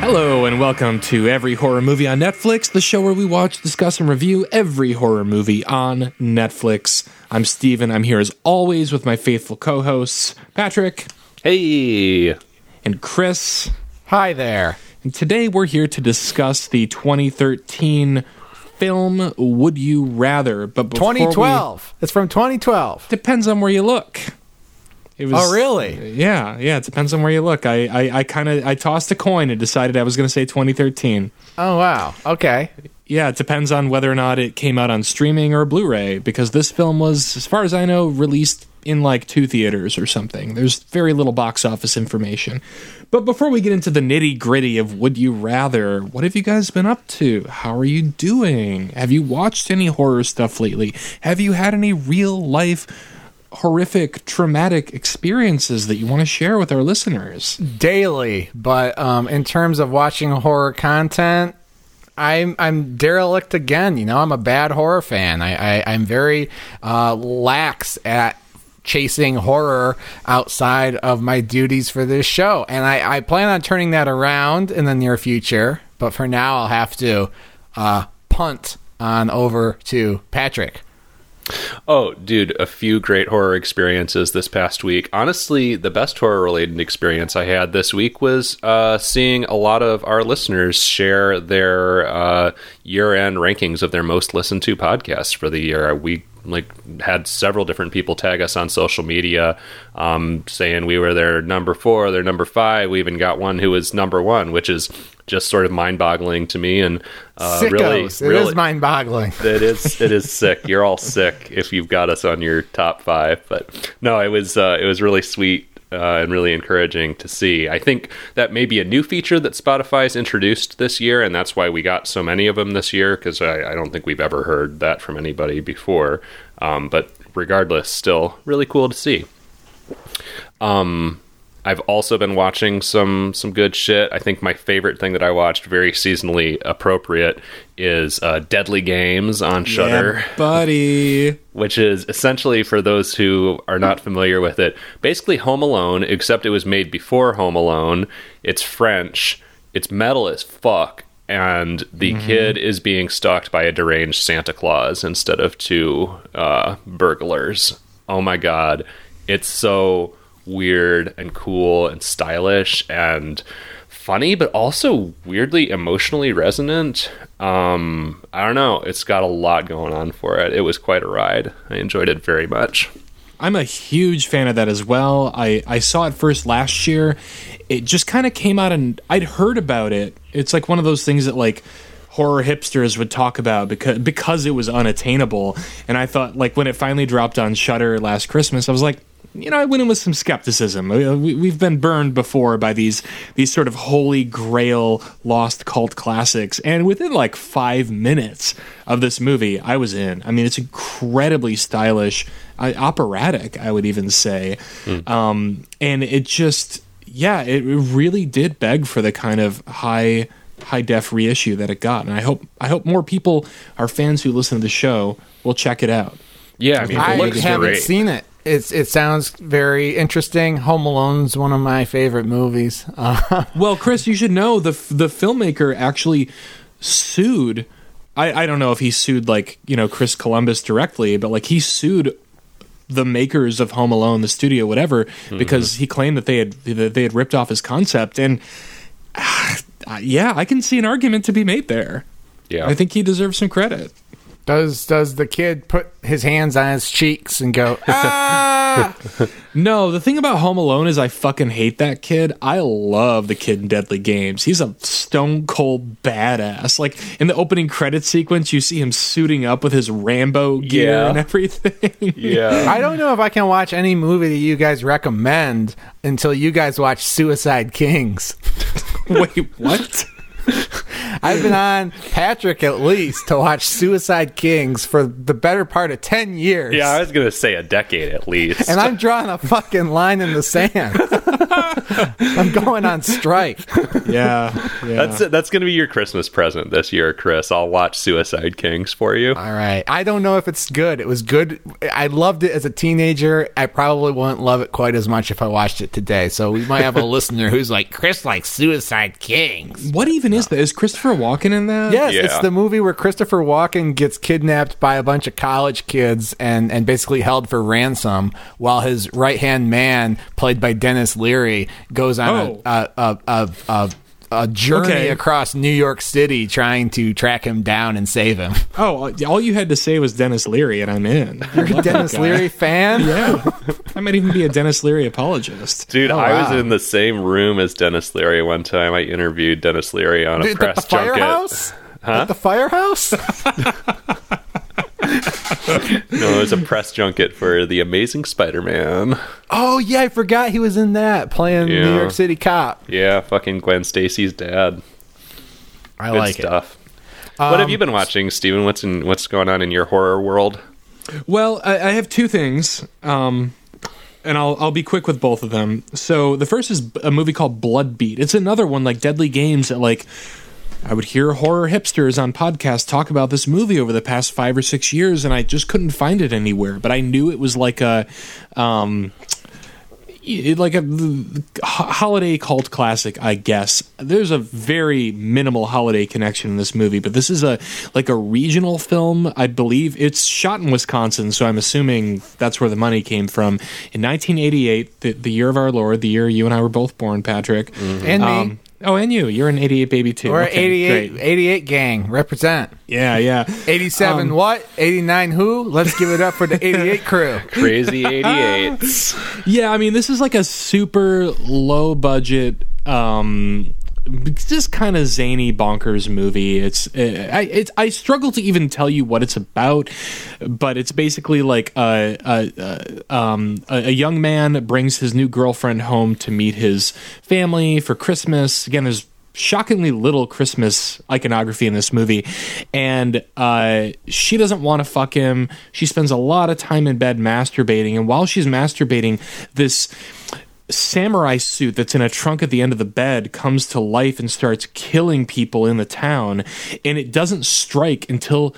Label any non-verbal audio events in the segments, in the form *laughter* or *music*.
Hello, and welcome to Every Horror Movie on Netflix, the show where we watch, discuss, and review every horror movie on Netflix. I'm Steven. I'm here as always with my faithful co hosts, Patrick Hey. and Chris. Hi there. And today we're here to discuss the 2013 film Would You Rather. But before we- 2012. It's from 2012. depends on where you look. It was, Oh, really? Yeah, yeah. It depends on where you look. I, I, I kind of I tossed a coin and decided I was going to say 2013. Oh, wow. Okay. Yeah, it depends on whether or not it came out on streaming or Blu-ray. Because this film was, as far as I know, released in like two theaters or something. There's very little box office information. But before we get into the nitty gritty of Would You Rather, what have you guys been up to? How are you doing? Have you watched any horror stuff lately? Have you had any real life horrific, traumatic experiences that you want to share with our listeners? Daily, but um, in terms of watching horror content, I'm I'm derelict again. You know, I'm a bad horror fan. I, I I'm very uh, lax at chasing horror outside of my duties for this show, and I, I plan on turning that around in the near future. But for now, I'll have to uh, punt on over to Patrick. Oh, dude, a few great horror experiences this past week. Honestly, the best horror related experience I had this week was uh, seeing a lot of our listeners share their uh, year end rankings of their most listened to podcasts for the year. We like had several different people tag us on social media um, saying we were their number four, their number five. We even got one who was number one, which is just sort of mind boggling to me and uh, really, it is really, mind-boggling. *laughs* it is it is sick. You're all sick if you've got us on your top five. But no, it was uh, it was really sweet uh, and really encouraging to see. I think that may be a new feature that Spotify's introduced this year, and that's why we got so many of them this year. Because I, I don't think we've ever heard that from anybody before. Um, but regardless, still really cool to see. Um, I've also been watching some some good shit. I think my favorite thing that I watched, very seasonally appropriate, is uh, Deadly Games on Shudder, Yeah, buddy. which is essentially for those who are not familiar with it, basically Home Alone, except it was made before Home Alone. It's French. It's metal as fuck. And the kid is being stalked by a deranged Santa Claus instead of two uh, burglars. Oh my god. It's so weird and cool and stylish and funny, but also weirdly emotionally resonant. Um, I don't know. It's got a lot going on for it. It was quite a ride. I enjoyed it very much. I'm a huge fan of that as well. I, I saw it first last year. It just kind of came out and I'd heard about it. It's like one of those things that like horror hipsters would talk about because because it was unattainable. And I thought like when it finally dropped on Shudder last Christmas, I was like, you know, I went in with some skepticism. We, we- we've been burned before by these these sort of holy grail lost cult classics, and within like five minutes of this movie, I was in. I mean, it's incredibly stylish, uh, operatic, I would even say, um, and it just, yeah, it really did beg for the kind of high high def reissue that it got, and I hope I hope more people, our fans who listen to the show, will check it out. Yeah, I, mean, I haven't great. seen it. It's it sounds very interesting. Home Alone's one of my favorite movies. Uh, *laughs* Well, Chris, you should know the the filmmaker actually sued. I, I don't know if he sued like you know Chris Columbus directly, but like he sued the makers of Home Alone, the studio, whatever, because he claimed that they had that they had ripped off his concept. And *sighs* ah, yeah, I can see an argument to be made there. yeah, I think he deserves some credit. Does does the kid put his hands on his cheeks and go *laughs* ah? *laughs* No, the thing about Home Alone is I fucking hate that kid. I love the kid in Deadly Games. He's a stone cold badass. Like in the opening credit sequence, you see him suiting up with his Rambo gear Yeah. and everything. *laughs* yeah. I don't know if I can watch any movie that you guys recommend until you guys watch Suicide Kings. Wait, what? *laughs* I've been on Patrick at least to watch Suicide Kings for the better part of 10 years. Yeah, I was gonna say a decade at least. and I'm drawing a fucking line in the sand. *laughs* I'm going on strike. Yeah, yeah. that's that's gonna be your Christmas present this year, Chris. I'll watch Suicide Kings for you. All right. I don't know if it's good. It was good. I loved it as a teenager. I probably wouldn't love it quite as much if I watched it today. So we might have a *laughs* listener who's like, Chris likes Suicide Kings. what even is that? Is Christopher Walken in that? Yes, Yeah. it's the movie where Christopher Walken gets kidnapped by a bunch of college kids and, and basically held for ransom while his right hand man, played by Denis Leary, goes on Oh. a, a, a, a, a journey Okay. across New York City trying to track him down and save him. *laughs* Oh, uh, all you had to say was Denis Leary, and I'm in. You're *laughs* You're a Denis Leary fan? *laughs* Yeah, I might even be a Denis Leary apologist. Dude, Oh, I was in the same room as Denis Leary one time. I interviewed Denis Leary on a At the press junket. firehouse? At the firehouse? *laughs* No, it was a press junket for the Amazing Spider-Man. oh yeah, I forgot he was in that playing Yeah. New York City cop. Yeah, fucking Gwen Stacy's dad. I Good like stuff. what Um, have you been watching, Steven? What's in what's going on in your horror world? Well, I, I have two things, um, and I'll I'll be quick with both of them. So the first is a movie called Bloodbeat. It's another one like Deadly Games that like I would hear horror hipsters on podcasts talk about this movie over the past five or six years, and I just couldn't find it anywhere. But I knew it was like a. Um, like a holiday cult classic, I guess. There's a very minimal holiday connection in this movie, but this is a like a regional film. I believe it's shot in Wisconsin, so I'm assuming that's where the money came from. In 1988, the, the year of our Lord, the year you and I were both born, Patrick. And me. Um, oh, and you. You're an 88 baby too. We're Okay, 88, great. 88 gang. Represent. Yeah, yeah. 87 what? 89 who? Let's give it up for the *laughs* 88 crew. Crazy 88s. *laughs* Yeah, I mean, this is like a super low budget, um, just kind of zany, bonkers movie. It's uh, I it's I struggle to even tell you what it's about, but it's basically like a a, a, um, a young man brings his new girlfriend home to meet his family for Christmas. Again, there's shockingly little Christmas iconography in this movie, and uh, she doesn't want to fuck him. She spends a lot of time in bed masturbating, and while she's masturbating, this samurai suit that's in a trunk at the end of the bed comes to life and starts killing people in the town, and it doesn't strike until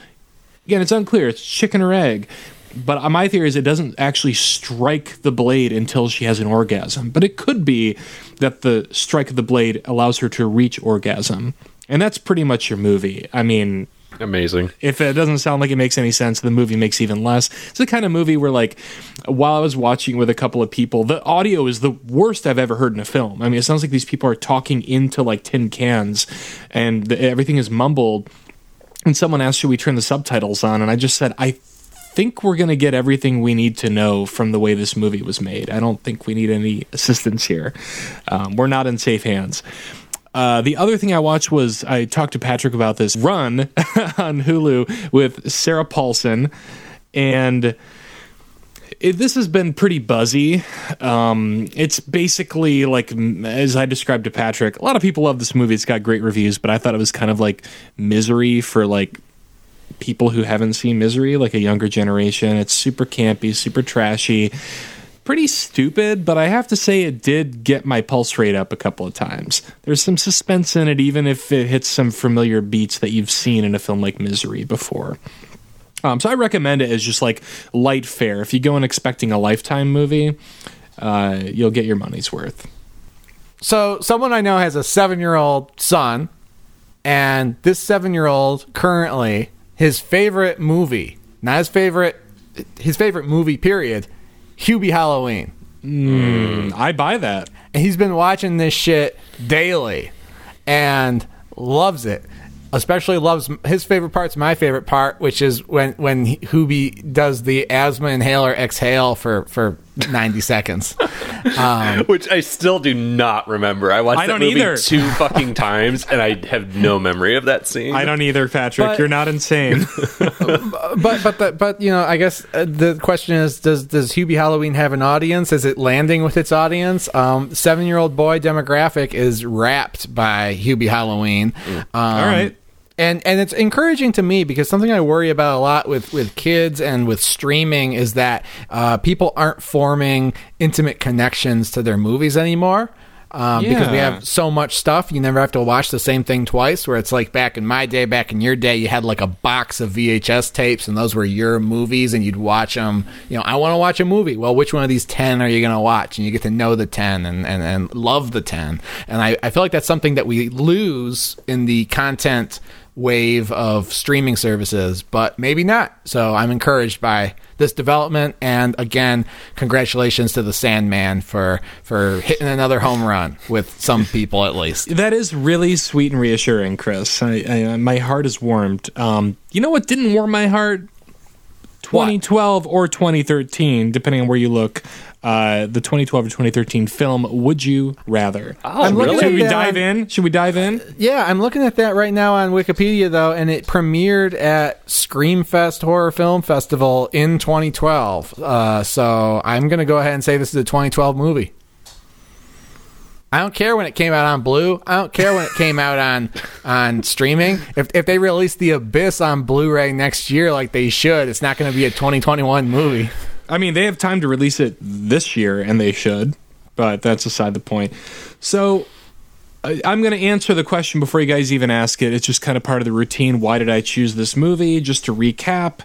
again it's unclear. It's chicken or egg. But uh, my theory is it doesn't actually strike the blade until she has an orgasm. But it could be that the strike of the blade allows her to reach orgasm. And that's pretty much your movie. I mean, Amazing. if it doesn't sound like it makes any sense, the movie makes even less. It's the kind of movie where, like, while I was watching with a couple of people, the audio is the worst I've ever heard in a film. I mean, it sounds like these people are talking into like tin cans, and the, everything is mumbled. And someone asked, "Should we turn the subtitles on?" And I just said, "I think we're going to get everything we need to know from the way this movie was made. I don't think we need any assistance here. Um, we're not in safe hands." Uh, the other thing I watched was I talked to Patrick about this Run *laughs* on Hulu with Sarah Paulson, and it, this has been pretty buzzy. Um, it's basically like, as I described to Patrick, a lot of people love this movie. It's got great reviews, but I thought it was kind of like misery for like people who haven't seen misery, like a younger generation. It's super campy, super trashy, pretty stupid, but I have to say it did get my pulse rate up a couple of times. There's some suspense in it, even if it hits some familiar beats that you've seen in a film like Misery before. Um, so I recommend it as just like light fare. If you go in expecting a lifetime movie, uh, you'll get your money's worth. So, someone I know has a seven year old son, and this seven year old currently, his favorite movie, not his favorite, his favorite movie, period, Hubie Halloween. Hmm, I buy that. And he's been watching this shit daily and loves it. Especially loves his favorite part's my favorite part, which is when when Hubie does the asthma inhaler exhale for for 90 seconds. *laughs* Which I still do not remember. I watched I that don't movie either. two *laughs* fucking times, and I have no memory of that scene. I don't either, Patrick. But- You're not insane. *laughs* but but the, but you know, I guess uh, the question is, does does Hubie Halloween have an audience? Is it landing with its audience? Um, Seven year old boy demographic is wrapped by Hubie Halloween. Um, All right. And and it's encouraging to me because something I worry about a lot with with kids and with streaming is that uh, people aren't forming intimate connections to their movies anymore. Um, Because we have so much stuff, you never have to watch the same thing twice. Where it's like back in my day, back in your day, you had like a box of VHS tapes, and those were your movies, and you'd watch them. You know, I want to watch a movie. Well, which one of these ten are you going to watch? And you get to know the ten and, and, and love the ten. And I, I feel like that's something that we lose in the content wave of streaming services, but maybe not. So I'm encouraged by this development, and again, congratulations to the Sandman for for hitting another home run with some people at least. That is really sweet and reassuring, Chris. I, I, my heart is warmed. Um, you know what didn't warm my heart? 2012 or 2013, depending on where you look. Uh, the 2012 or 2013 film Would You Rather? Oh, I'm really? Should we dive in? Should we dive in? Yeah, I'm looking at that right now on Wikipedia though, and it premiered at Screamfest Horror Film Festival in 2012. Uh, so I'm gonna go ahead and say this is a 2012 movie. I don't care when it came out on Blue. I don't care when it came out on on streaming. If if they release The Abyss on Blu-ray next year, like they should, it's not going to be a 2021 movie. I mean, they have time to release it this year, and they should, but that's aside the point. So, I'm going to answer the question before you guys even ask it. It's just kind of part of the routine. Why did I choose this movie? Just to recap,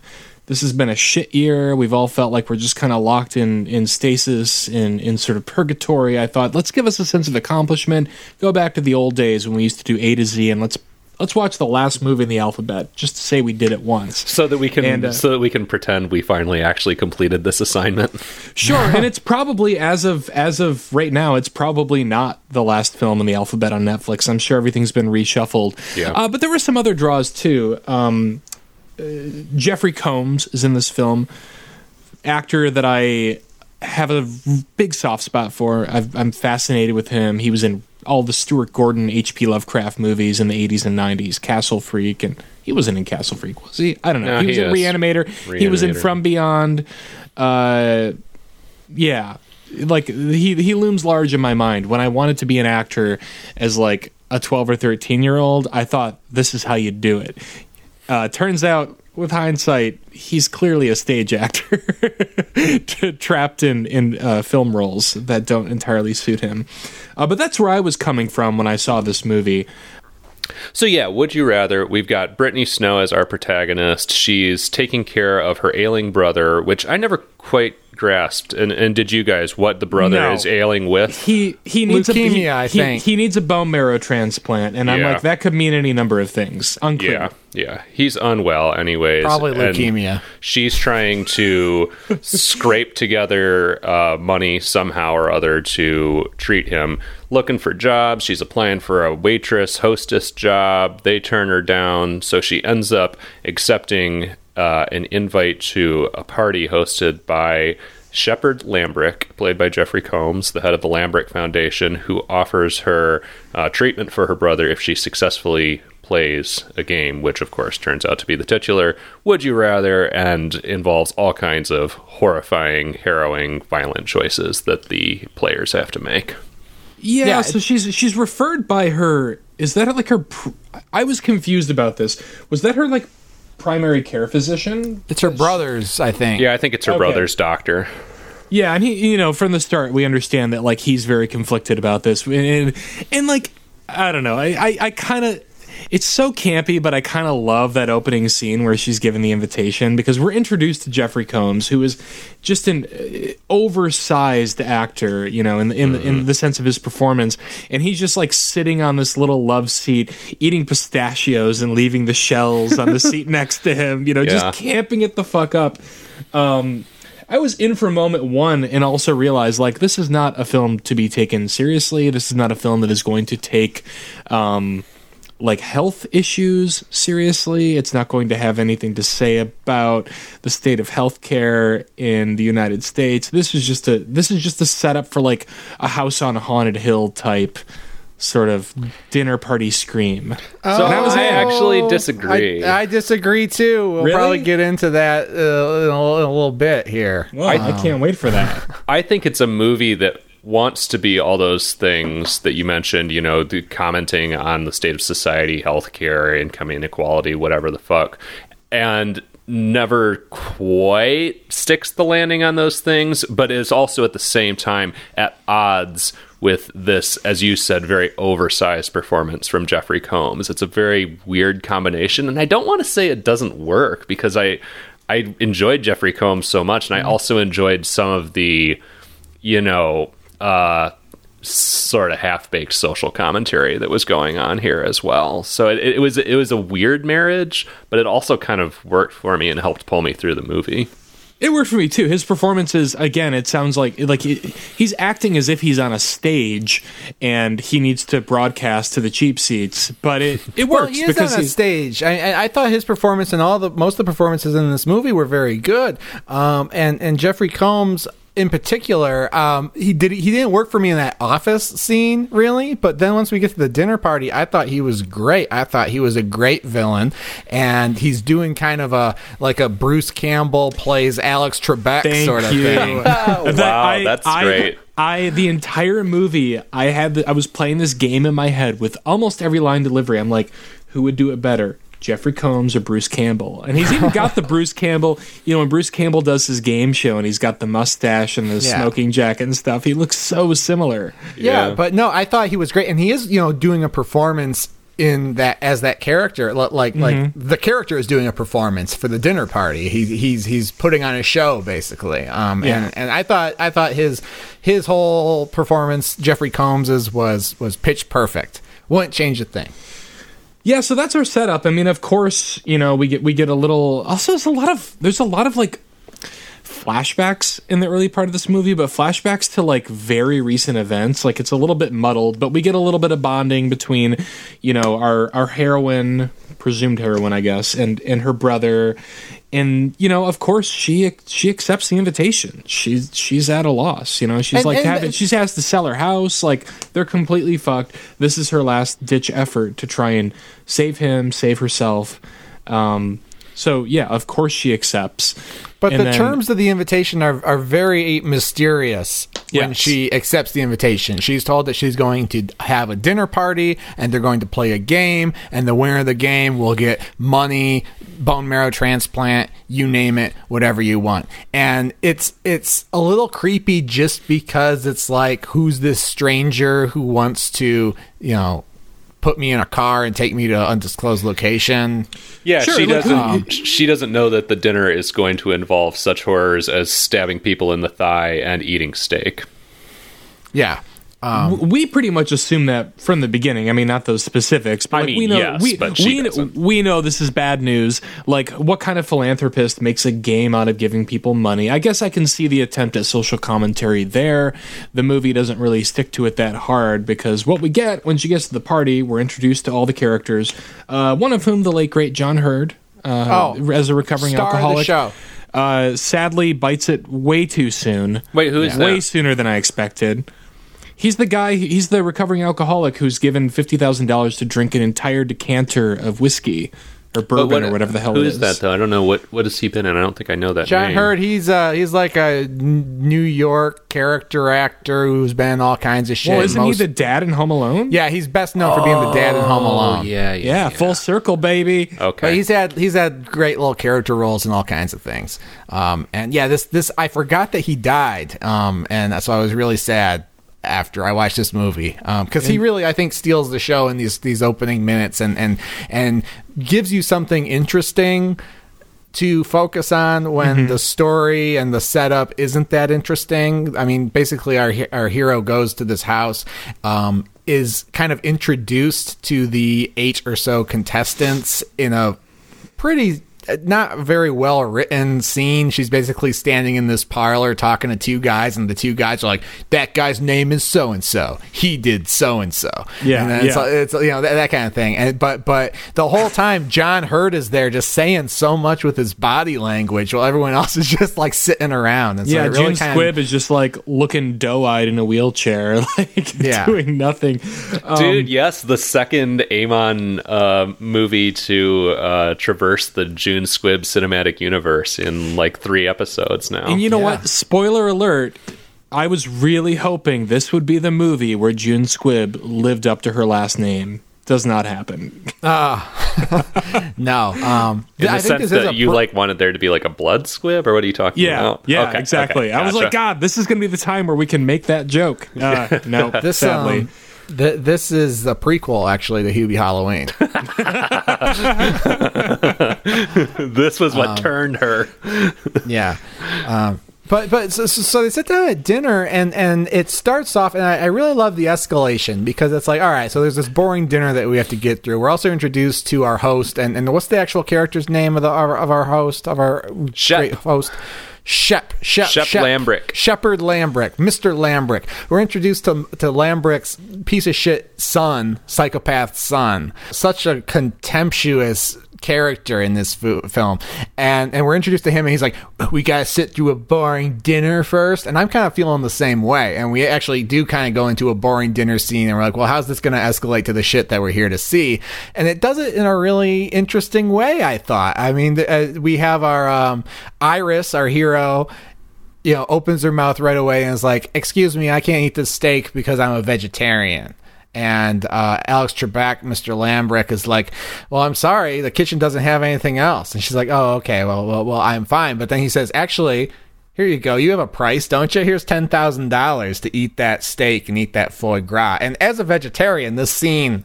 this has been a shit year. We've all felt like we're just kind of locked in in stasis, in in sort of purgatory. I thought, let's give us a sense of accomplishment. Go back to the old days when we used to do A to Z, and let's let's watch the last movie in the alphabet just to say we did it once. so that we can And, uh, so that we can pretend we finally actually completed this assignment. *laughs* Sure, and it's probably as of as of right now, it's probably not the last film in the alphabet on Netflix. I'm sure everything's been reshuffled. Yeah. Uh, but there were some other draws too. Um, Jeffrey Combs is in this film, actor that I have a big soft spot for. I've, I'm fascinated with him. He was in all the Stuart Gordon, H.P. Lovecraft movies in the 80s and 90s, Castle Freak, and he wasn't in Castle Freak, was he? I don't know. No, he was he in is. Reanimator. He was in From Beyond. Uh, yeah like he he looms large in my mind when i wanted to be an actor as like a 12 or 13 year old i thought this is how you do it uh, turns out with hindsight he's clearly a stage actor *laughs* trapped in in uh, film roles that don't entirely suit him uh, but that's where i was coming from when i saw this movie So yeah, would you rather? We've got Brittany Snow as our protagonist. She's taking care of her ailing brother, which I never quite grasped. And, and did you guys what the brother No. is ailing with? he he needs a Leukemia, he, I he- think. he needs a bone marrow transplant and i'm Yeah. like that could mean any number of things unclear Yeah, yeah. He's unwell, anyways. Probably leukemia. She's trying to *laughs* scrape together uh, money somehow or other to treat him. Looking for jobs. She's applying for a waitress, hostess job. They turn her down, so she ends up accepting uh, an invite to a party hosted by Shepard Lambrick, played by Jeffrey Combs, the head of the Lambrick Foundation, who offers her uh, treatment for her brother if she successfully plays a game, which of course turns out to be the titular Would You Rather and involves all kinds of horrifying, harrowing, violent choices that the players have to make. Yeah, Yeah, so she's she's referred by her. Is that like her? Pr- I was confused about this. Was that her like primary care physician? It's her brothers, I think. Yeah, I think it's her Okay. brother's doctor. Yeah, and he, you know, from the start, we understand that like he's very conflicted about this, and and, and like I don't know, I I, I kind of. It's so campy, but I kind of love that opening scene where she's given the invitation because we're introduced to Jeffrey Combs, who is just an uh, oversized actor, you know, in the, in, the, in the sense of his performance, and he's just like sitting on this little love seat, eating pistachios and leaving the shells on the seat *laughs* next to him, you know, Yeah. just camping it the fuck up. Um, I was in for moment one and also realized like this is not a film to be taken seriously. This is not a film that is going to take um, like health issues seriously. It's not going to have anything to say about the state of healthcare in the United States. This is just a this is just a setup for like a house on a haunted hill type sort of dinner party scream. So that was I it. actually disagree. I, I disagree too. We'll Really? probably get into that uh, in, a, in a little bit here. Well, I, can't wait for that. *laughs* I think it's a movie that wants to be all those things that you mentioned, you know, the commenting on the state of society, healthcare, income inequality, whatever the fuck. And never quite sticks the landing on those things, but is also at the same time at odds with this, as you said, very oversized performance from Jeffrey Combs. It's a very weird combination, and I don't want to say it doesn't work because I I enjoyed Jeffrey Combs so much, and I mm-hmm. also enjoyed some of the, you know, uh, sort of half baked social commentary that was going on here as well. So it, it was it was a weird marriage, but it also kind of worked for me and helped pull me through the movie. It worked for me too. His performances, again, it sounds like like he, he's acting as if he's on a stage and he needs to broadcast to the cheap seats. But it it Well, works he is because on a he's stage. I, I, I thought his performance and all the most of the performances in this movie were very good. Um, and and Jeffrey Combs in particular, um, he did he didn't work for me in that office scene really, but then once we get to the dinner party, I thought he was great. I thought he was a great villain, and he's doing kind of a like a Bruce Campbell plays Alex Trebek Thank sort of you. thing. *laughs* That wow, that's I, great. I the entire movie, I had the, I was playing this game in my head with almost every line delivery. I'm like, who would do it better? Jeffrey Combs or Bruce Campbell, and he's even got the Bruce Campbell. You know, when Bruce Campbell does his game show, and he's got the mustache and the Yeah. smoking jacket and stuff, he looks so similar. Yeah, Yeah. but no, I thought he was great, and he is, you know, doing a performance in that as that character. Li- Like, like the character is doing a performance for the dinner party. He, he's he's putting on a show basically. Um, Yeah. and and I thought I thought his his whole performance, Jeffrey Combs's, was was pitch perfect. Wouldn't change a thing. Yeah, so that's our setup. I mean, of course, you know, we get we get a little. Also, there's a lot of there's a lot of like flashbacks in the early part of this movie, but flashbacks to like very recent events. Like it's a little bit muddled, but we get a little bit of bonding between, you know, our our heroine, presumed heroine, I guess, and and her brother. And you know, of course, she she accepts the invitation. She's she's at a loss. You know, she's And- like and- having, she has to sell her house. Like they're completely fucked. This is her last ditch effort to try and save him, save herself. Um, so yeah, of course she accepts. But And the then- terms of the invitation are, are very mysterious when Yes. she accepts the invitation. She's told that she's going to have a dinner party and they're going to play a game, and the winner of the game will get money, bone marrow transplant, you name it, whatever you want. And it's it's a little creepy just because it's like who's this stranger who wants to, you know, put me in a car and take me to an undisclosed location. Yeah, Sure, she like, doesn't. Um, she doesn't know that the dinner is going to involve such horrors as stabbing people in the thigh and eating steak. Yeah. Um, we pretty much assume that from the beginning. I mean, not those specifics, but I mean, we know yes, we, but she we, kn- we know this is bad news. Like, what kind of philanthropist makes a game out of giving people money? I guess I can see the attempt at social commentary there. The movie doesn't really stick to it that hard because what we get when she gets to the party, we're introduced to all the characters. Uh, one of whom the late great John Heard, uh, Oh, as a recovering star of the alcoholic. show. Uh, sadly, bites it way too soon. Wait, who is way that? sooner than I expected. He's the guy. He's the recovering alcoholic who's given fifty thousand dollars to drink an entire decanter of whiskey or bourbon what- or whatever the hell Who it is that though? I don't know what what has he been in. I don't think I know that. John name. Heard, he's uh he's like a New York character actor who's been in all kinds of shit. Well, isn't Most- he the dad in Home Alone? yeah, he's best known for being the dad in Home Oh Alone. yeah, yeah, full circle, baby. Okay. But he's had he's had great little character roles and all kinds of things. Um, and yeah, this this I forgot that he died. Um, and so I was really sad after I watched this movie because he really I think steals the show in these these opening minutes and and and gives you something interesting to focus on when the story and the setup isn't that interesting. I mean, basically, our our hero goes to this house, um, is kind of introduced to the eight or so contestants in a pretty not very well written scene. She's basically standing in this parlor talking to two guys, and the two guys are like, "That guy's name is so and so. He did so and so." Yeah, and then it's, yeah. it's you know that, that kind of thing. And but but the whole time, John Heard is there, just saying so much with his body language, while everyone else is just like sitting around. And so yeah, really June kind Squibb is just like looking doe-eyed in a wheelchair, *laughs* like Yeah. doing nothing. Um, Dude, yes, the second Amon uh, movie to uh, traverse the June Squibb cinematic universe in like three episodes now. And you know Yeah. what? Spoiler alert. I was really hoping this would be the movie where June Squibb lived up to her last name. Does not happen. Ah, *laughs* no. Um, in I the think sense this is that a you pr- like wanted there to be like a blood squib, or what are you talking Yeah, about? yeah, Okay, exactly. okay, I was like, God, this is going to be the time where we can make that joke. Uh, *laughs* no, This sadly. um, th- this is the prequel actually to Hubie Halloween. *laughs* this was um, what turned her. yeah. Um, but but so, so so they sit down at dinner and and it starts off and I, I really love the escalation because it's like all right so there's this boring dinner that we have to get through. We're also introduced to our host and and what's the actual character's name of the of our, of our host of our Shep. great host. Shep, Shep, Shep Lambrick. Shepard Lambrick, Mr. Lambrick. We're introduced to to Lambrick's piece of shit son, psychopath son. Such a contemptuous character in this fu- film, and and we're introduced to him, and he's like, "We gotta sit through a boring dinner first. and I'm kind of feeling the same way, and we actually do kind of go into a boring dinner scene, and we're like, "Well, how's this gonna escalate to the shit that we're here to see?" And it does it in a really interesting way. I thought. I mean, th- uh, we have our um, Iris, our hero you know, opens her mouth right away and is like, "Excuse me, I can't eat this steak because I'm a vegetarian." And uh, Alex Trebek, Mr. Lambrick, is like, "Well, I'm sorry, the kitchen doesn't have anything else." And she's like, "Oh, okay, well, well, well, I'm fine." But then he says, "Actually." Here you go. You have a price, don't you? Here's ten thousand dollars to eat that steak and eat that foie gras. And as a vegetarian, this scene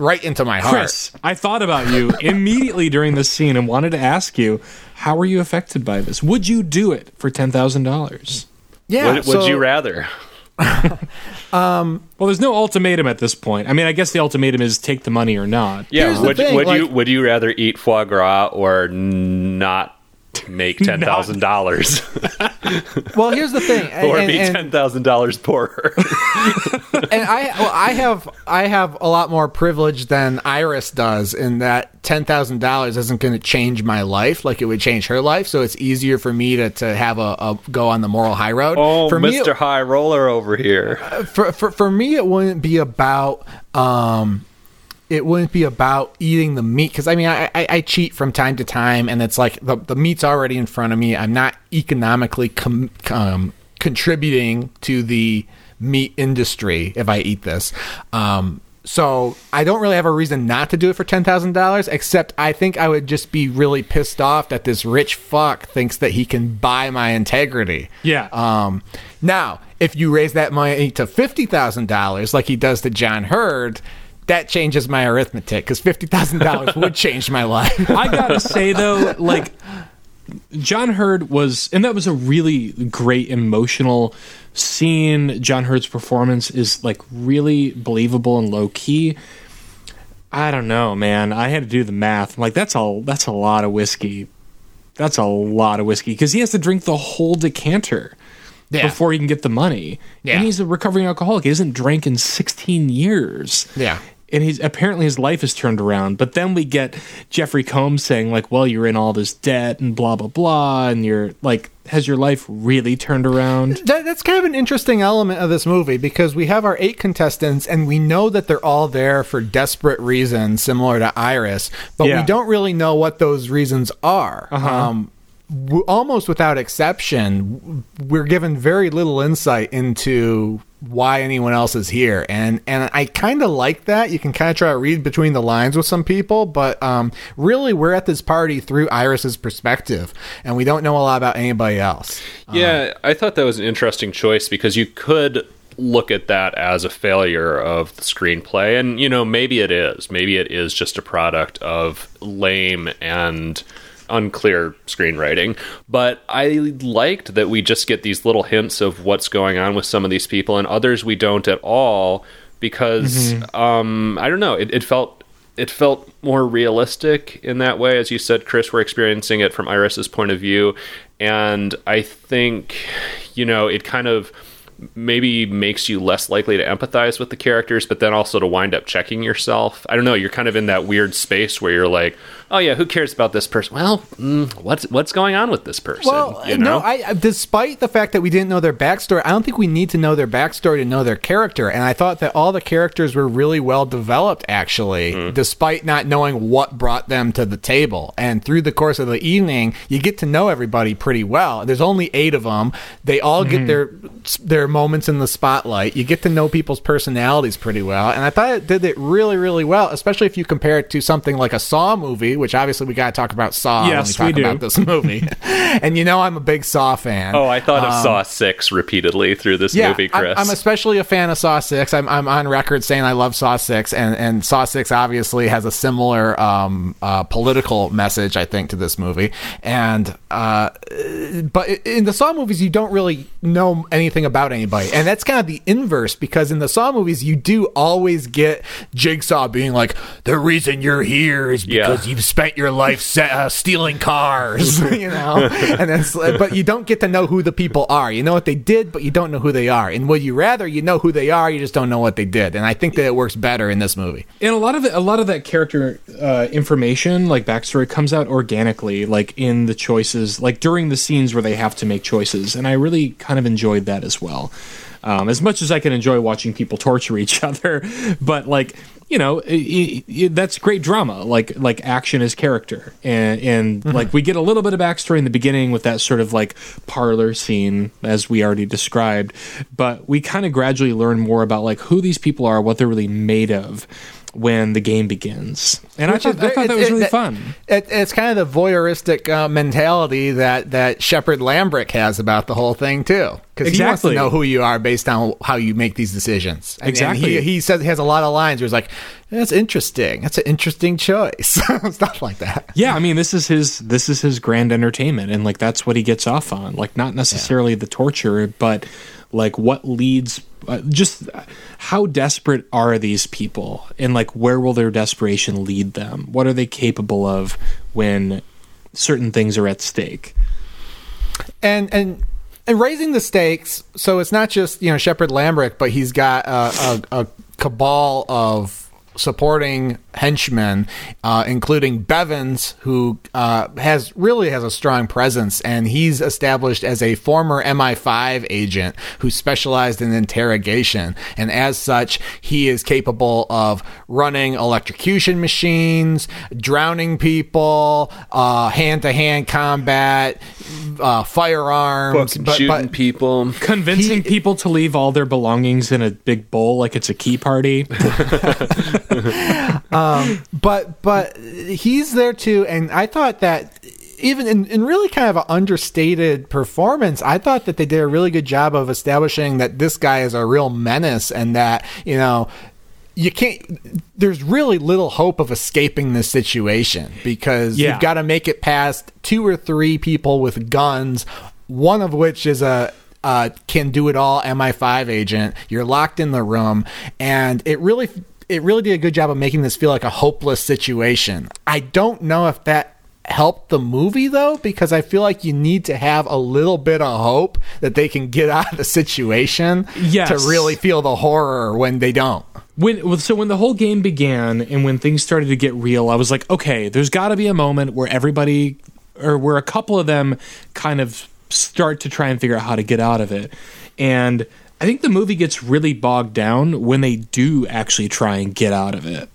right into my heart. Chris, I thought about you *laughs* immediately during this scene and wanted to ask you, how were you affected by this? Would you do it for ten thousand dollars? Yeah. would, would you rather? *laughs* Um, well, there's no ultimatum at this point. I mean, I guess the ultimatum is take the money or not. Yeah, Here's the would thing, would you would you rather eat foie gras or not make ten thousand dollars *laughs* Well, here's the thing. or and- be ten thousand dollars poorer? *laughs* and I well, I have I have a lot more privilege than Iris does in that ten thousand dollars isn't going to change my life like it would change her life. So it's easier for me to, to have a, a go on the moral high road. oh, for me, Mister High Roller over here. for, for for me, it wouldn't be about um, it wouldn't be about eating the meat because I mean I, I I cheat from time to time and it's like the the meat's already in front of me. I'm not economically com- um, contributing to the meat industry if I eat this. Um, so I don't really have a reason not to do it for ten thousand dollars, except I think I would just be really pissed off that this rich fuck thinks that he can buy my integrity. Yeah. Um, now, if you raise that money to fifty thousand dollars, like he does to John Heard, that changes my arithmetic because fifty thousand dollars would change my life. *laughs* I gotta say though, like John Heard was, and that was a really great emotional scene. John Heard's performance is like really believable and low key. I don't know, man. I had to do the math. I'm like, that's a that's a lot of whiskey. That's a lot of whiskey because he has to drink the whole decanter Yeah. before he can get the money. Yeah. And he's a recovering alcoholic. He hasn't drank in 16 years Yeah. and he's apparently his life has turned around. But then we get Jeffrey Combs saying like, "Well, you're in all this debt and blah blah blah," and you're like, "Has your life really turned around?" That, that's kind of an interesting element of this movie because we have our eight contestants and we know that they're all there for desperate reasons, similar to Iris, but Yeah. we don't really know what those reasons are. Um, w- almost without exception, we're given very little insight into why anyone else is here, and and I kind of like that. You can kind of try to read between the lines with some people, but um, really, we're at this party through Iris's perspective, and we don't know a lot about anybody else. Yeah, I thought that was an interesting choice because you could look at that as a failure of the screenplay and you know maybe it is maybe it is just a product of lame and unclear screenwriting but i liked that we just get these little hints of what's going on with some of these people and others we don't at all because um i don't know it, it felt it felt more realistic in that way. As you said, Chris, we're experiencing it from Iris's point of view. And I think, you know, it kind of maybe makes you less likely to empathize with the characters, but then also to wind up checking yourself. I don't know. You're kind of in that weird space where you're like, oh yeah, who cares about this person? Well, mm, what's what's going on with this person? Well, you know? no, I despite the fact that we didn't know their backstory, I don't think we need to know their backstory to know their character. And I thought that all the characters were really well developed, actually, Mm-hmm. despite not knowing what brought them to the table. And through the course of the evening, you get to know everybody pretty well. There's only eight of them. They all Mm-hmm. get their their moments in the spotlight. You get to know people's personalities pretty well. And I thought it did it really, really well, especially if you compare it to something like a Saw movie, which obviously we got to talk about Saw Yes, when we we talk do. about this movie. *laughs* and you know I'm a big Saw fan. oh, I thought of Saw Six repeatedly through this movie, I'm- Chris. I'm, especially a fan of Saw Six. I'm, I'm on record saying I love Saw Six, and, and Saw Six obviously has a similar um, uh, political message, I think, to this movie. And uh, but in the Saw movies, you don't really know anything about anybody, and that's kind of the inverse because in the Saw movies, you do always get Jigsaw being like, "The reason you're here is Yeah. because you've spent your life se- uh, stealing cars," *laughs* you know. and it's but you don't get to know who the people are. You know what they did, but you don't know who they are. And would you rather you know who they are, you just don't know what they did. And I think that it works better in this movie. and a lot of it, a lot of that character uh, information, like backstory, comes out organically, like in the choices, like during the scenes where they have to make choices, and I really kind of enjoyed that as well. Um, as much as I can enjoy watching people torture each *laughs* other, but like you know, i i that's great drama. Like like action is character, and and mm-hmm. like we get a little bit of backstory in the beginning with that sort of like parlor scene as we already described, but we kind of gradually learn more about like who these people are, what they're really made of when the game begins. And I thought, is I thought that was it- really that- fun. It, it's kind of the voyeuristic uh, mentality that that Shepard Lambrick has about the whole thing too, because he wants to know who you are based on how you make these decisions. And- and Exactly. he, he says he has a lot of lines where he's like, "That's interesting. That's an interesting choice." *laughs* Stuff like that. Yeah, I mean this is his this is his grand entertainment and like that's what he gets off on. Like not necessarily the torture, but like what leads uh, just how desperate are these people and like where will their desperation lead them? What are they capable of when certain things are at stake? and and and raising the stakes. So it's not just you know Shepard Lambrick, but he's got a, a, a cabal of supporting henchmen, uh, including Bevins, who uh, has really has a strong presence, and he's established as a former MI5 agent who specialized in interrogation, and as such, he is capable of running electrocution machines, drowning people, hand to hand combat, uh, firearms, Fucking but, shooting but people. Convincing people to leave all their belongings in a big bowl like it's a key party. *laughs* *laughs* but but he's there too and i thought that even in, in really kind of an understated performance i thought that they did a really good job of establishing that this guy is a real menace and that you know you can't there's really little hope of escaping this situation because Yeah. you've got to make it past two or three people with guns one of which is a uh, can do it all MI5 agent. You're locked in the room, and it really it really did a good job of making this feel like a hopeless situation. I don't know if that helped the movie though, because I feel like you need to have a little bit of hope that they can get *laughs* out of the situation Yes. to really feel the horror when they don't. when so when the whole game began and when things started to get real i was like okay there's got to be a moment where everybody or where a couple of them kind of start to try and figure out how to get out of it and i think the movie gets really bogged down when they do actually try and get out of it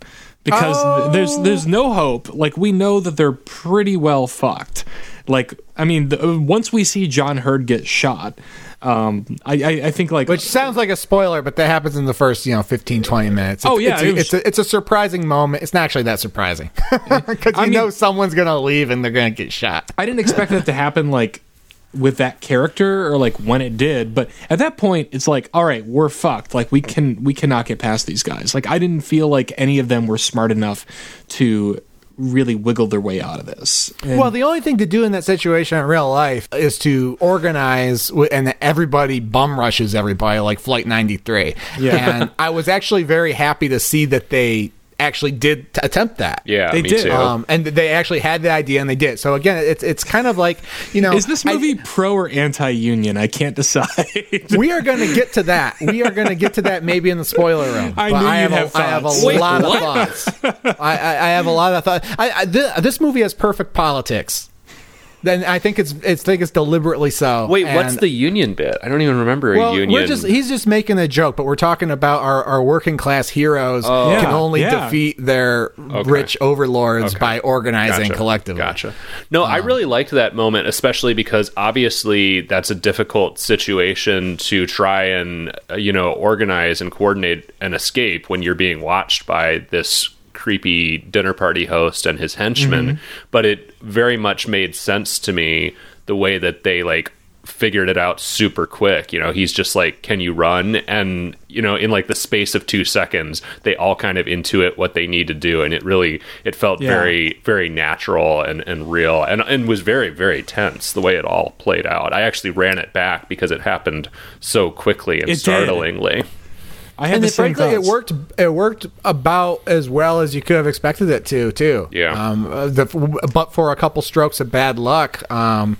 because there's there's no hope like we know that they're pretty well fucked like i mean the, once we see john heard get shot um, I, I, I think like Which sounds like a spoiler, but that happens in the first, you know, 15, 20 minutes. It's, Oh, yeah, It's it a, was- it's, a, it's a surprising moment. It's not actually that surprising. *laughs* Because you I mean- know someone's going to leave and they're going to get shot. I didn't expect that to happen like with that character or like when it did, but at that point it's like, all right, we're fucked. Like we can we cannot get past these guys. Like I didn't feel like any of them were smart enough to really wiggle their way out of this. And- Well, the only thing to do in that situation in real life is to organize, and everybody bum rushes everybody like Flight 93. Yeah. And I was actually very happy to see that they actually did t- attempt that. Yeah, They me did. too. Um, and they actually had the idea and they did. So again, it's it's kind of like you know, Is this I- movie pro or anti-union? I can't decide. *laughs* we are going to get to that. We are going to get to that maybe in the spoiler room. I But I have, have a, I have a. Wait, lot what? of thoughts. I, I, I have a lot of thoughts. I, I, thi- this movie has perfect politics. Then I think it's it's think it's deliberately so. Wait, what's the union bit? I don't even remember well, a union. we're just he's just making a joke, but we're talking about our, our working class heroes Oh. can Yeah, only yeah. defeat their rich overlords by organizing Gotcha. collectively. Gotcha. No, I Um, really liked that moment, especially because obviously that's a difficult situation to try and uh, you know organize and coordinate an escape when you're being watched by this creepy dinner party host and his henchmen. Mm-hmm. But it very much made sense to me the way that they like figured it out super quick. You know, he's just like, "Can you run?" And you know, in like the space of two seconds, they all kind of intuit what they need to do, and it really it felt Yeah. very very natural and and real, and and was very very tense the way it all played out. I actually ran it back because it happened so quickly and It did. Startlingly. I had and the same frankly, it worked. It worked about as well as you could have expected it to, too. Yeah. Um, uh, the, but for a couple strokes of bad luck, um,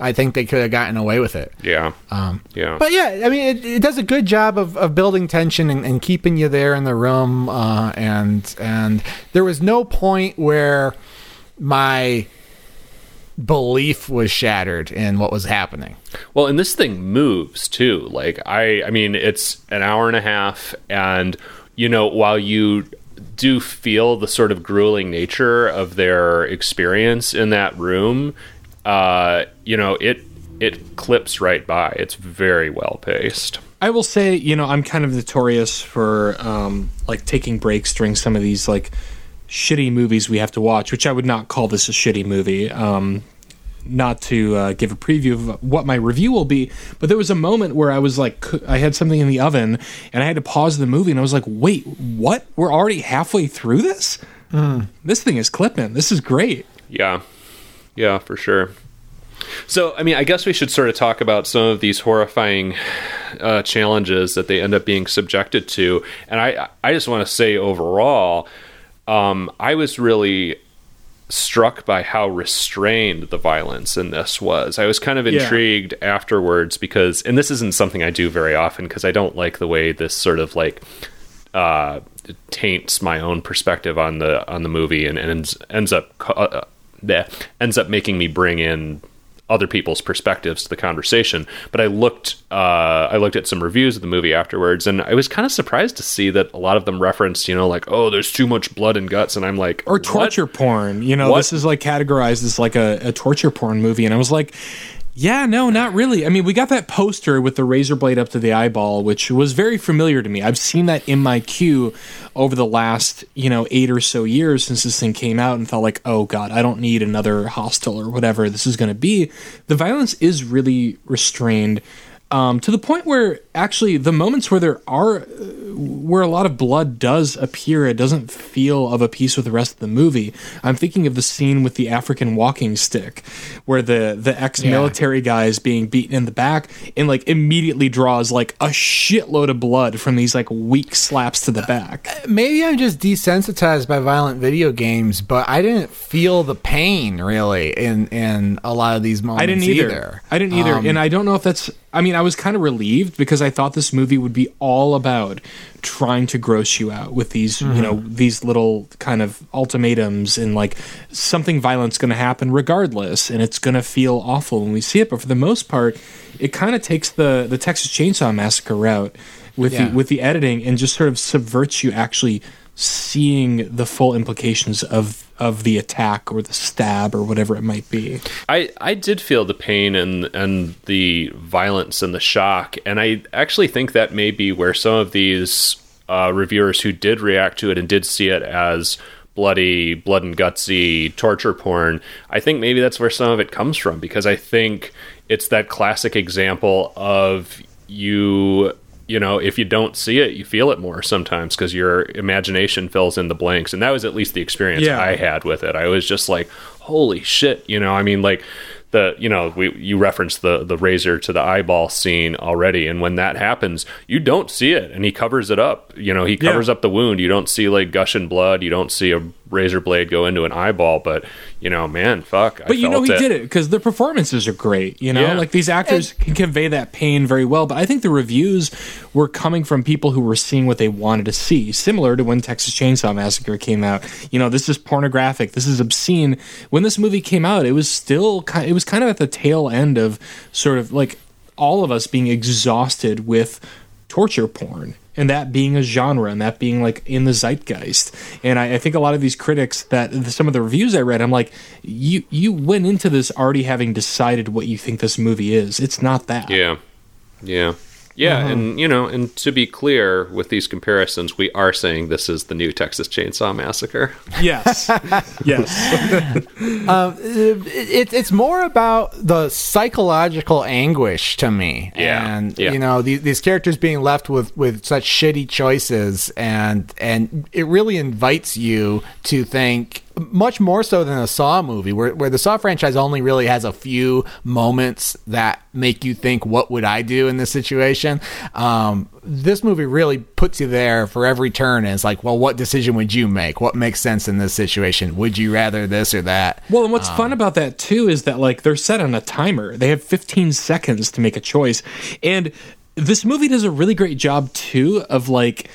I think they could have gotten away with it. Yeah, Um, yeah. But yeah, I mean, it, it does a good job of, of building tension and, and keeping you there in the room. Uh, and and there was no point where my belief was shattered in what was happening. Well, and this thing moves too. Like I I mean it's an hour and a half and you know while you do feel the sort of grueling nature of their experience in that room, uh, you know, it it clips right by. It's very well paced. I will say, you know, I'm kind of notorious for um, like taking breaks during some of these like shitty movies we have to watch, which I would not call this a shitty movie. Um, not to uh, give a preview of what my review will be, but there was a moment where I was like, I had something in the oven and I had to pause the movie and I was like, wait, what? We're already halfway through this? This thing is clipping. This is great. Yeah. Yeah, for sure. So, I mean, I guess we should sort of talk about some of these horrifying uh, challenges that they end up being subjected to. And I, I just want to say overall, um, I was really struck by how restrained the violence in this was. I was kind of Yeah. intrigued afterwards because, and this isn't something I do very often because I don't like the way this sort of like uh, taints my own perspective on the on the movie and, and ends, ends up co- uh, ends up making me bring in other people's perspectives to the conversation. But I looked uh, I looked at some reviews of the movie afterwards, and I was kind of surprised to see that a lot of them referenced, you know, like oh, there's too much blood and guts, and I'm like, or "What?" torture porn. You know, What? this is like categorized as like a, a torture porn movie, and I was like, yeah, no, not really. I mean, we got that poster with the razor blade up to the eyeball, which was very familiar to me. I've seen that in my queue over the last you know eight or so years since this thing came out, and felt like, oh god, I don't need another hostel or whatever this is going to be. The violence is really restrained. Um, to the point where actually the moments where there are where a lot of blood does appear, it doesn't feel of a piece with the rest of the movie. I'm thinking of the scene with the African walking stick, where the the ex-military guy is being beaten in the back and like immediately draws like a shitload of blood from these like weak slaps to the back. Maybe I'm just desensitized by violent video games, but I didn't feel the pain really in in a lot of these moments I didn't either. I didn't either, Um, and I don't know if that's. I mean, I was kind of relieved because I thought this movie would be all about trying to gross you out with these, you mm-hmm. know, these little kind of ultimatums and like something violent's going to happen regardless, and it's going to feel awful when we see it. But for the most part, it kind of takes the the Texas Chainsaw Massacre route with Yeah. the with the editing and just sort of subverts you actually seeing the full implications of of the attack or the stab or whatever it might be. I, I did feel the pain and and the violence and the shock, and I actually think that may be where some of these uh, reviewers who did react to it and did see it as bloody, blood and gutsy torture porn. I think maybe that's where some of it comes from because I think it's that classic example of you you know, if you don't see it, you feel it more sometimes because your imagination fills in the blanks. And that was at least the experience Yeah. I had with it. I was just like, holy shit, you know, I mean, like, the you know we you referenced the the razor to the eyeball scene already and when that happens you don't see it and he covers it up you know he covers Yeah. up the wound. You don't see like gushing blood. You don't see a razor blade go into an eyeball. But you know, man, fuck. But you know he did it because the performances are great. You know, Yeah. like these actors can convey that pain very well. But I think the reviews were coming from people who were seeing what they wanted to see, similar to when Texas Chainsaw Massacre came out. You know, this is pornographic. This is obscene. When this movie came out, it was still kind. It was kind of at the tail end of sort of like all of us being exhausted with torture porn and that being a genre and that being like in the zeitgeist. And I, I think a lot of these critics that some of the reviews i read i'm like you you went into this already having decided what you think this movie is. It's not that. Yeah, yeah, yeah. Uh-huh. And you know, and to be clear with these comparisons, we are saying this is the new Texas Chainsaw Massacre. *laughs* yes yes *laughs* it, it's more about the psychological anguish to me Yeah, and yeah. you know these, these characters being left with with such shitty choices and and it really invites you to think much more so than a Saw movie, where, where the Saw franchise only really has a few moments that make you think, what would I do in this situation? Um, this movie really puts you there for every turn. And it's like, well, what decision would you make? What makes sense in this situation? Would you rather this or that? Well, and what's fun about that too is that like they're set on a timer. They have 15 seconds to make a choice. And this movie does a really great job too of like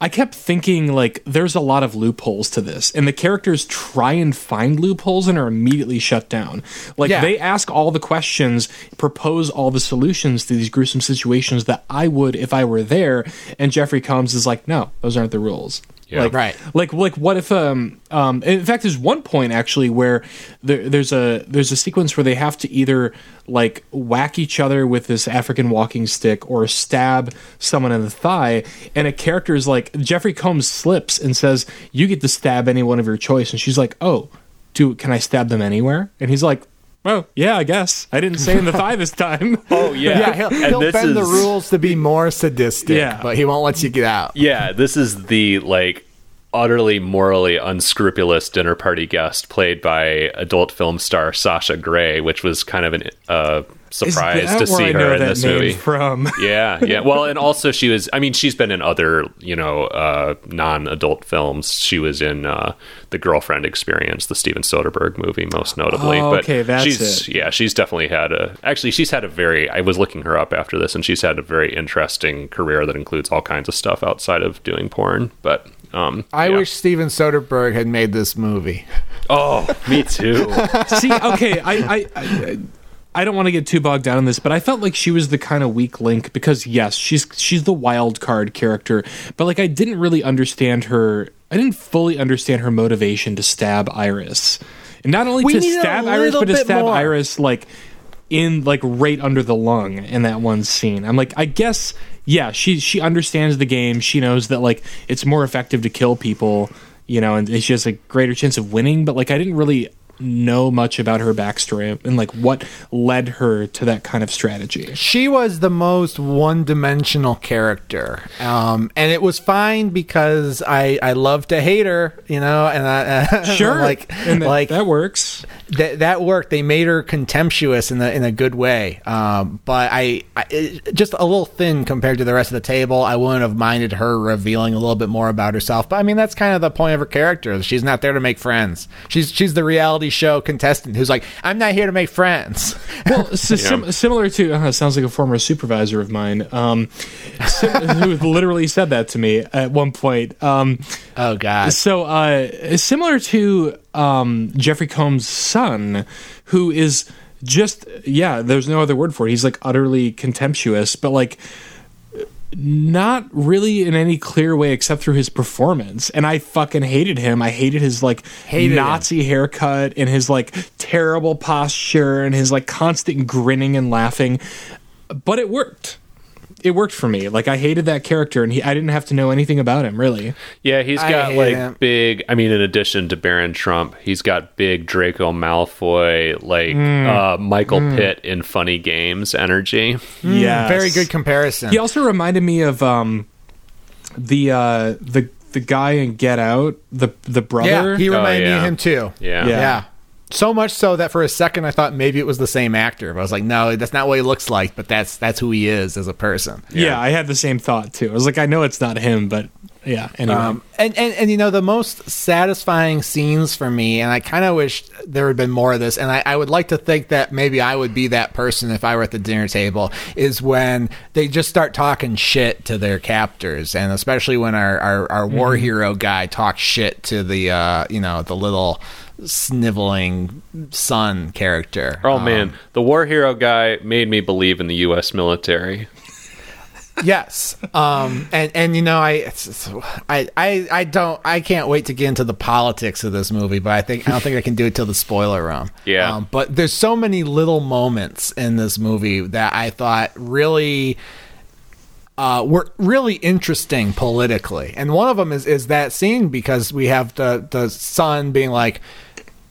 I kept thinking like there's a lot of loopholes to this and the characters try and find loopholes and are immediately shut down. Like Yeah. they ask all the questions, propose all the solutions to these gruesome situations that I would if I were there and Jeffrey Combs is like, "No, those aren't the rules." Yeah. Like, Right. like like what if um um in fact there's one point actually where there, there's a there's a sequence where they have to either like whack each other with this African walking stick or stab someone in the thigh and a character is like Jeffrey Combs slips and says you get to stab anyone of your choice and she's like oh do can I stab them anywhere and he's like oh yeah I guess I didn't say in the thigh this time *laughs* Oh yeah, Yeah, he'll, And he'll this bend the rules to be more sadistic, Yeah. but he won't let you get out. Yeah, this is the like utterly morally unscrupulous dinner party guest played by adult film star Sasha Grey, which was kind of a uh, surprise to see her in this movie. from *laughs* yeah, yeah. Well, and also she was. I mean, she's been in other, you know, uh, non-adult films. She was in uh, the Girlfriend Experience, the Steven Soderbergh movie, most notably. Oh, but okay, that's she's it. yeah, she's definitely had a. Actually, she's had a very. I was looking her up after this, and she's had a very interesting career that includes all kinds of stuff outside of doing porn. But um, I yeah. wish Steven Soderbergh had made this movie. *laughs* Oh, me too. *laughs* See, okay, I, I, I, I don't want to get too bogged down in this, but I felt like she was the kind of weak link because yes, she's she's the wild card character, but like I didn't really understand her. I didn't fully understand her motivation to stab Iris, and not only We to need a stab Iris, but to stab more. Iris like in like right under the lung in that one scene. I'm like, I guess yeah, she she understands the game. She knows that like it's more effective to kill people, you know, and she has a greater chance of winning. But like, I didn't really know much about her backstory and like what led her to that kind of strategy. She was the most one-dimensional character, um, and it was fine because I I love to hate her, you know, and I *laughs* Sure, like and that, like that works. that that worked. They made her contemptuous in a in a good way. Um, but I, I just a little thin compared to the rest of the table. I wouldn't have minded her revealing a little bit more about herself. But I mean, that's kind of the point of her character. She's not there to make friends. She's she's the reality show contestant who's like, I'm not here to make friends. Well, *laughs* so sim- similar to uh, sounds like a former supervisor of mine, um, sim- who *laughs* literally said that to me at one point. Um, oh God. So, uh, similar to um, Jeffrey Combs' son, who is just yeah, there's no other word for it. He's like utterly contemptuous, but like not really in any clear way except through his performance. And I fucking hated him. I hated his like Hated him. Nazi haircut and his like terrible posture and his like constant grinning and laughing. But it worked. It worked for me. Like I hated that character, and he, I didn't have to know anything about him really. Yeah, he's got like him. big. I mean, in addition to Barron Trump, he's got big Draco Malfoy, like Hmm. uh, Michael Pitt in Funny Games energy. Yeah, Very good comparison. He also reminded me of um, the uh, the the guy in Get Out, the the brother. yeah, he reminded me yeah. of him too. Yeah. Yeah. Yeah. So much so that for a second I thought maybe it was the same actor. But I was like, no, that's not what he looks like, but that's that's who he is as a person. yeah, I had the same thought too. I was like, I know it's not him, but yeah. Anyway, Um, and, and and you know the most satisfying scenes for me, and I kind of wish there had been more of this. And I, I would like to think that maybe I would be that person if I were at the dinner table. Is when they just start talking shit to their captors, and especially when our our, our war hero guy talks shit to the uh, you know the little sniveling son character. Oh Um, man, the war hero guy made me believe in the U.S. military. yes um and and you know I, it's, it's- I i i don't i can't wait to get into the politics of this movie but i think i don't think i can do it till the spoiler room Yeah. um, but there's so many little moments in this movie that i thought really uh, were really interesting politically, and one of them is is that scene because we have the the son being like,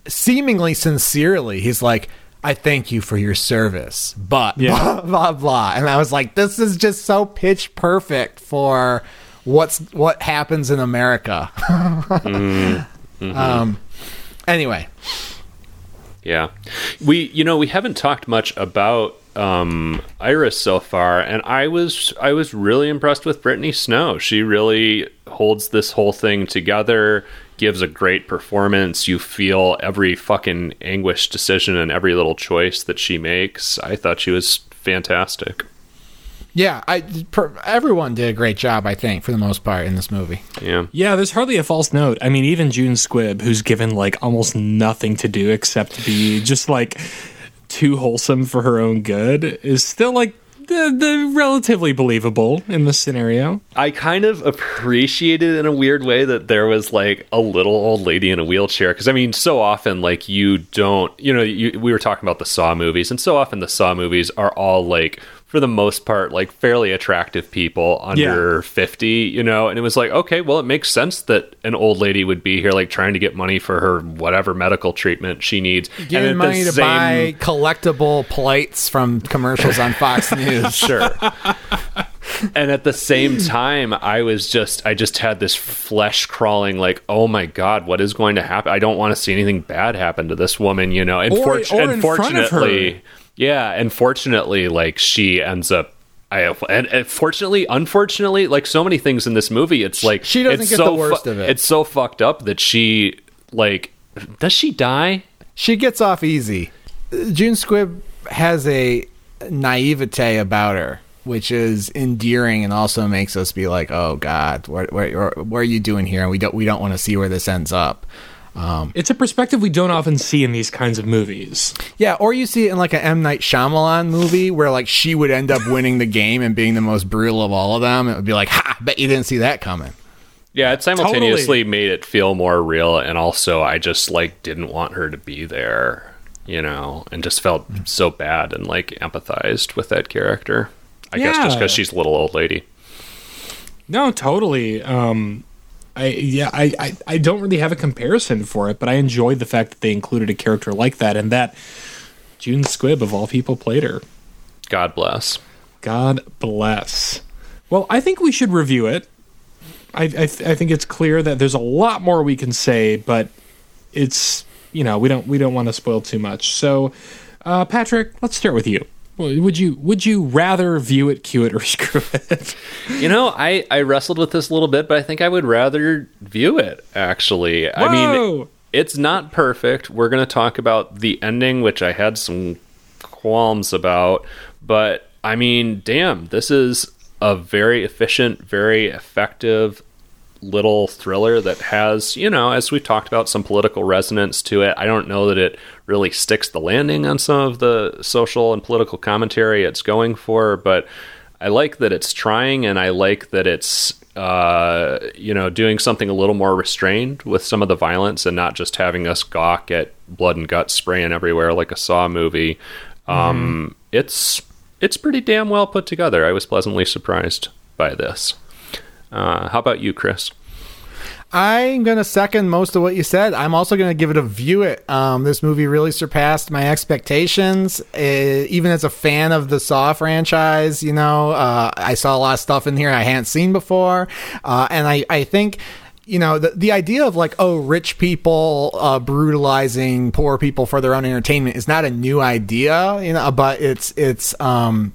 seemingly sincerely, he's like, "I thank you for your service," but Yeah. *laughs* blah blah blah, and I was like, "This is just so pitch perfect for what's what happens in America." *laughs* Um. Anyway, Yeah. We you know, we haven't talked much about um Iris so far and I was I was really impressed with Brittany Snow. She really holds this whole thing together, gives a great performance. You feel every fucking anguished decision and every little choice that she makes. I thought she was fantastic. yeah, I per, everyone did a great job, I think, for the most part in this movie. Yeah. yeah, there's hardly a false note. I mean, even June Squibb, who's given like almost nothing to do except to be just like too wholesome for her own good, is still like the, the relatively believable in this scenario. I kind of appreciated in a weird way that there was like a little old lady in a wheelchair because I mean, so often like you don't, you know, you, we were talking about the Saw movies, and so often the Saw movies are all like, for the most part, like fairly attractive people under fifty, you know, and it was like, okay, well, it makes sense that an old lady would be here, like trying to get money for her whatever medical treatment she needs, And Giving at money to same- buy collectible plates from commercials on Fox *laughs* News. sure. and at the same time, I was just, I just had this flesh crawling, like, oh my god, what is going to happen? I don't want to see anything bad happen to this woman, you know. And, Or- fortu- or in front of her. unfortunately, yeah, and fortunately, like she ends up. I and, and fortunately, unfortunately, like so many things in this movie, it's like She doesn't it's get so the worst of it. It's so fucked up that she like does she die? She gets off easy. June Squibb has a naivete about her, which is endearing and also makes us be like, "Oh God, what, what, what are you doing here?" And we don't we don't want to see where this ends up. Um, It's a perspective we don't often see in these kinds of movies. yeah, or you see it in like an M Night Shyamalan movie where like she would end up winning the game and being the most brutal of all of them. It would be like, "Ha! Bet you didn't see that coming." Yeah, it simultaneously made it feel more real, and also I just like didn't want her to be there, you know, and just felt so bad and like empathized with that character. I guess just because she's a little old lady. No, totally. Um, I yeah, I, I I don't really have a comparison for it, but I enjoyed the fact that they included a character like that, and that June Squibb of all people played her. God bless. God bless. Well, I think we should review it. I I, th- I think it's clear that there's a lot more we can say, but it's you know we don't we don't want to spoil too much. So, uh, Patrick, let's start with you. Well, Would you would you rather view it, cue it, or *laughs* screw it? You know, I I wrestled with this a little bit, but I think I would rather view it. Actually, I mean, it's not perfect. We're going to talk about the ending, which I had some qualms about, but I mean, damn, this is a very efficient, very effective little thriller that has, you know, as we've talked about, some political resonance to it. I don't know that it really sticks the landing on some of the social and political commentary it's going for, but I like that it's trying and I like that it's uh, you know, doing something a little more restrained with some of the violence and not just having us gawk at blood and guts spraying everywhere like a Saw movie. Um, It's it's pretty damn well put together. I was pleasantly surprised by this. Uh, how about you, Chris? I'm gonna second most of what you said. I'm also gonna give it a view. It um, this movie really surpassed my expectations. Uh, even as a fan of the Saw franchise, you know, uh, I saw a lot of stuff in here I hadn't seen before, uh, and I I think. You know the the idea of like oh rich people uh, brutalizing poor people for their own entertainment is not a new idea you know but it's it's um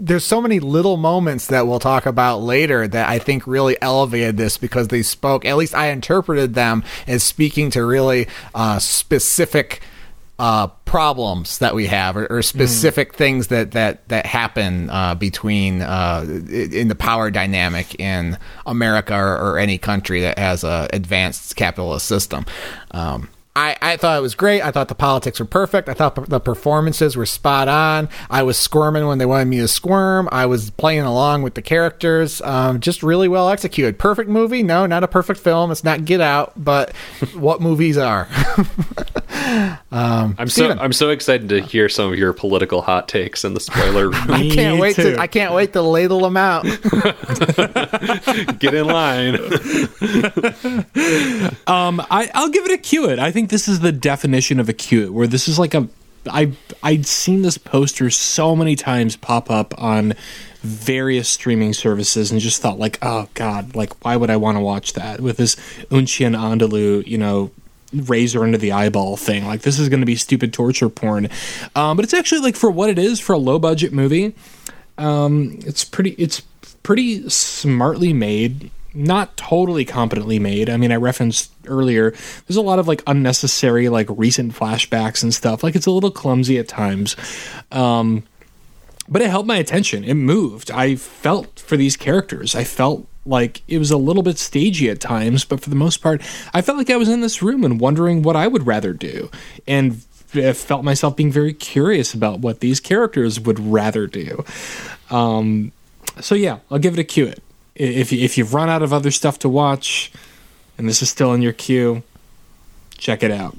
there's so many little moments that we'll talk about later that I think really elevated this because they spoke. At least I interpreted them as speaking to really uh, specific uh, problems that we have, or, or specific mm. things that that that happen uh, between uh, in the power dynamic in America or, or any country that has a advanced capitalist system. Um, I, I thought it was great. I thought the politics were perfect. I thought the performances were spot on. I was squirming when they wanted me to squirm. I was playing along with the characters. Um, just really well executed. Perfect movie? No, not a perfect film. It's not Get Out, but *laughs* what movies are? *laughs* um, I'm Steven. so I'm so excited to hear some of your political hot takes in the spoiler. *laughs* I can't wait too. to I can't wait to ladle them out. Get in line. um, I, I'll give it a cue. It. I think this is the definition of a cue. Where this is like a I I'd seen this poster so many times pop up on various streaming services and just thought like, oh god, like why would I want to watch that with this Un Chien Andalou, you know, razor into the eyeball thing. Like this is going to be stupid torture porn. Um, but it's actually like for what it is for a low budget movie. Um, it's pretty. It's pretty smartly made. Not totally competently made. I mean, I referenced earlier. There's a lot of like unnecessary like recent flashbacks and stuff. Like it's a little clumsy at times. Um, but it held my attention. It moved. I felt for these characters. I felt like it was a little bit stagey at times, but for the most part, I felt like I was in this room and wondering what I would rather do. And I felt myself being very curious about what these characters would rather do. Um, so yeah, I'll give it a cue. It if if you've run out of other stuff to watch, and this is still in your queue, check it out.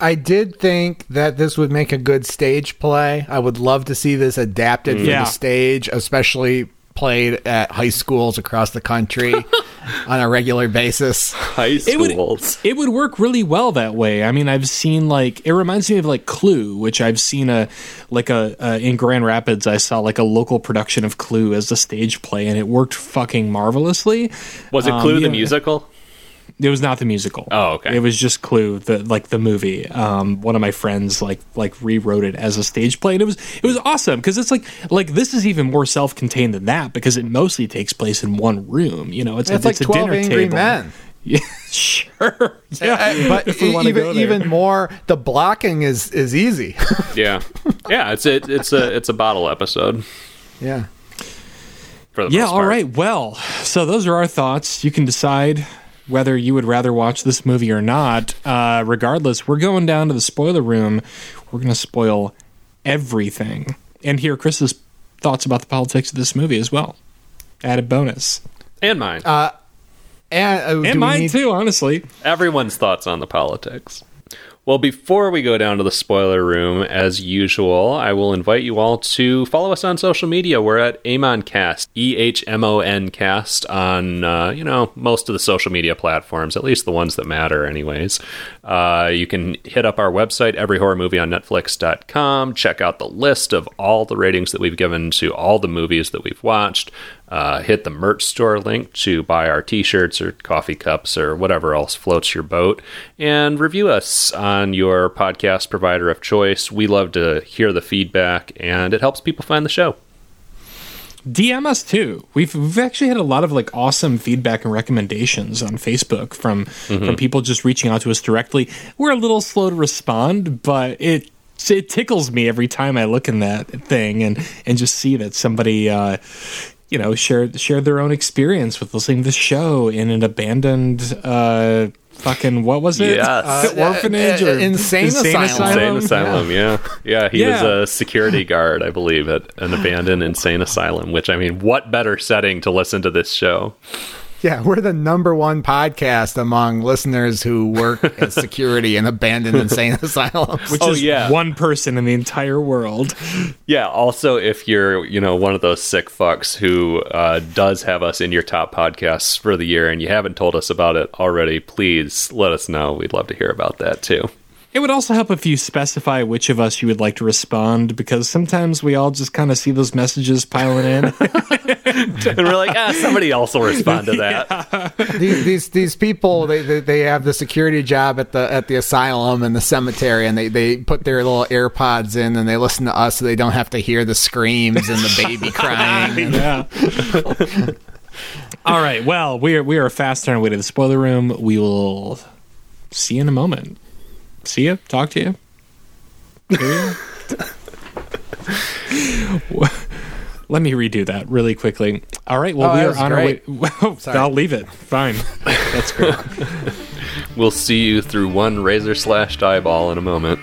I did think that this would make a good stage play. I would love to see this adapted for yeah. the stage, especially played at high schools across the country *laughs* on a regular basis. High schools. It would, it would work really well that way. I mean, I've seen like it reminds me of like Clue, which I've seen a like a uh, in Grand Rapids. I saw like a local production of Clue as a stage play, and it worked fucking marvelously. Was it Clue um, the musical? It was not the musical. Oh, okay. It was just Clue, the like the movie. Um, one of my friends like like rewrote it as a stage play, and it was it was awesome because it's like like this is even more self contained than that because it mostly takes place in one room. You know, it's, it's a, like it's a Twelve dinner Angry table. Men. *laughs* Yeah, sure. *laughs* Yeah, but even even more, the blocking is is easy. *laughs* yeah, yeah. It's a it's a it's a bottle episode. Yeah. yeah. All right. Well, so those are our thoughts. You can decide whether you would rather watch this movie or not. Uh, regardless, we're going down to the spoiler room. We're going to spoil everything and hear Chris's thoughts about the politics of this movie as well. Added bonus. And mine. Uh, and, uh, and mine need- too, honestly. Everyone's thoughts on the politics. Well, before we go down to the spoiler room, as usual, I will invite you all to follow us on social media. We're at Ehmoncast, E H M O N Cast, on uh, you know most of the social media platforms, at least the ones that matter, anyways. Uh, you can hit up our website, everyhorrormovieonnetflix.com. Check out the list of all the ratings that we've given to all the movies that we've watched. Uh, hit the merch store link to buy our t shirts or coffee cups or whatever else floats your boat. And review us on your podcast provider of choice. We love to hear the feedback, and it helps people find the show. DM us too. We've we've actually had a lot of like awesome feedback and recommendations on Facebook from mm-hmm. from people just reaching out to us directly. We're a little slow to respond, but it it tickles me every time I look in that thing and and just see that somebody uh, you know shared shared their own experience with listening to the show in an abandoned uh, fucking what was it? Yes. Uh, orphanage uh, or insane, insane asylum. asylum. Insane asylum. Yeah, yeah. yeah he yeah. was a security guard, I believe, at an abandoned insane asylum. Which I mean, what better setting to listen to this show? Yeah, we're the number one podcast among listeners who work as *laughs* security in abandoned insane *laughs* asylums. Which oh, is yeah. one person in the entire world. Yeah. Also, if you're, you know, one of those sick fucks who uh, does have us in your top podcasts for the year and you haven't told us about it already, please let us know. We'd love to hear about that too. It would also help if you specify which of us you would like to respond because sometimes we all just kind of see those messages piling in. *laughs* and we're like, ah, somebody else will respond to that. *laughs* these, these these people they, they they have the security job at the at the asylum and the cemetery and they, they put their little AirPods in and they listen to us so they don't have to hear the screams and the baby *laughs* crying. yeah. all right. Well, we are we are fast on our way to the spoiler room. We will see you in a moment. See you. Talk to you. *laughs* Let me redo that really quickly. All right. Well, Oh, we are on great. our way. *laughs* Well, Sorry. I'll leave it. Fine. That's great. *laughs* We'll see you through one razor slashed eyeball in a moment.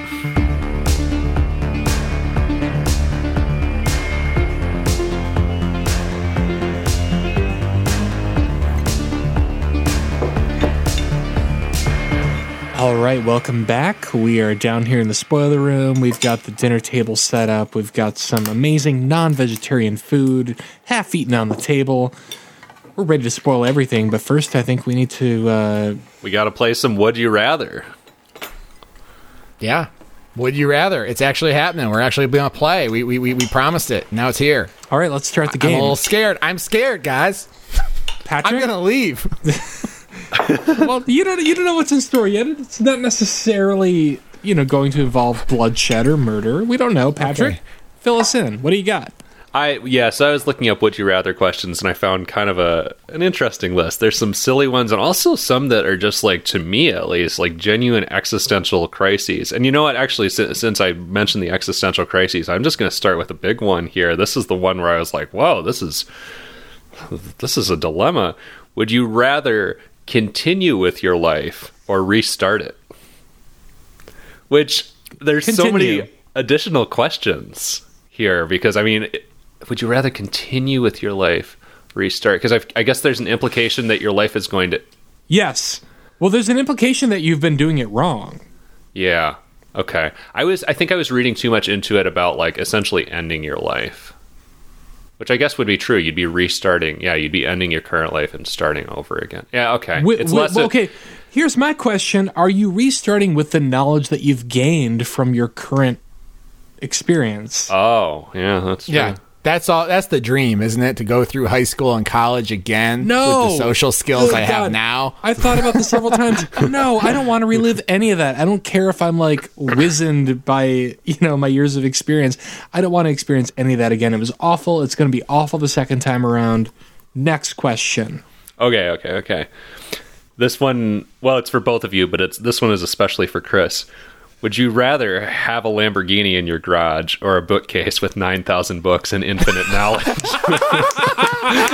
Right, welcome back. We are down here in the spoiler room. We've got the dinner table set up. We've got some amazing non vegetarian food, half eaten on the table. We're ready to spoil everything, but first, I think we need to. Uh, We got to play some Would You Rather. Yeah. Would you rather? It's actually happening. We're actually going to play. We, we, we, we promised it. Now it's here. all right, let's start the game. I'm a little scared. I'm scared, guys. Patrick, I'm going to leave. *laughs* *laughs* well, you don't you don't know what's in store yet. It's not necessarily you know going to involve bloodshed or murder. We don't know. Patrick, Okay. fill us in. What do you got? I yeah, so I was looking up would you rather questions and I found kind of a an interesting list. There's some silly ones and also some that are just like to me at least like genuine existential crises. And you know what? Actually, since, since I mentioned the existential crises, I'm just going to start with a big one here. This is the one where I was like, "Whoa, this is this is a dilemma. Would you rather continue with your life or restart it?" Which there's so many additional questions here because I mean, would you rather continue with your life, restart? Because I guess there's an implication that your life is going to. Yes. Well, there's an implication that you've been doing it wrong. Yeah. Okay. I was. I think I was reading too much into it about like essentially ending your life, which I guess would be true. You'd be restarting. Yeah, you'd be ending your current life and starting over again. Yeah. Okay. Wi- it's wi- less. well, okay, here's my question: Are you restarting with the knowledge that you've gained from your current experience? Oh, yeah. That's true. Yeah. That's all. That's the dream, isn't it? To go through high school and college again No. with the social skills Oh, I have now. I've thought about this several times. *laughs* No, I don't want to relive any of that. I don't care if I'm like wizened by you know my years of experience. I don't want to experience any of that again. It was awful. It's going to be awful the second time around. Next question. Okay, okay, okay. This one, well, it's for both of you, but it's this one is especially for Chris. Would you rather have a Lamborghini in your garage or a bookcase with 9,000 books and infinite *laughs* knowledge? Is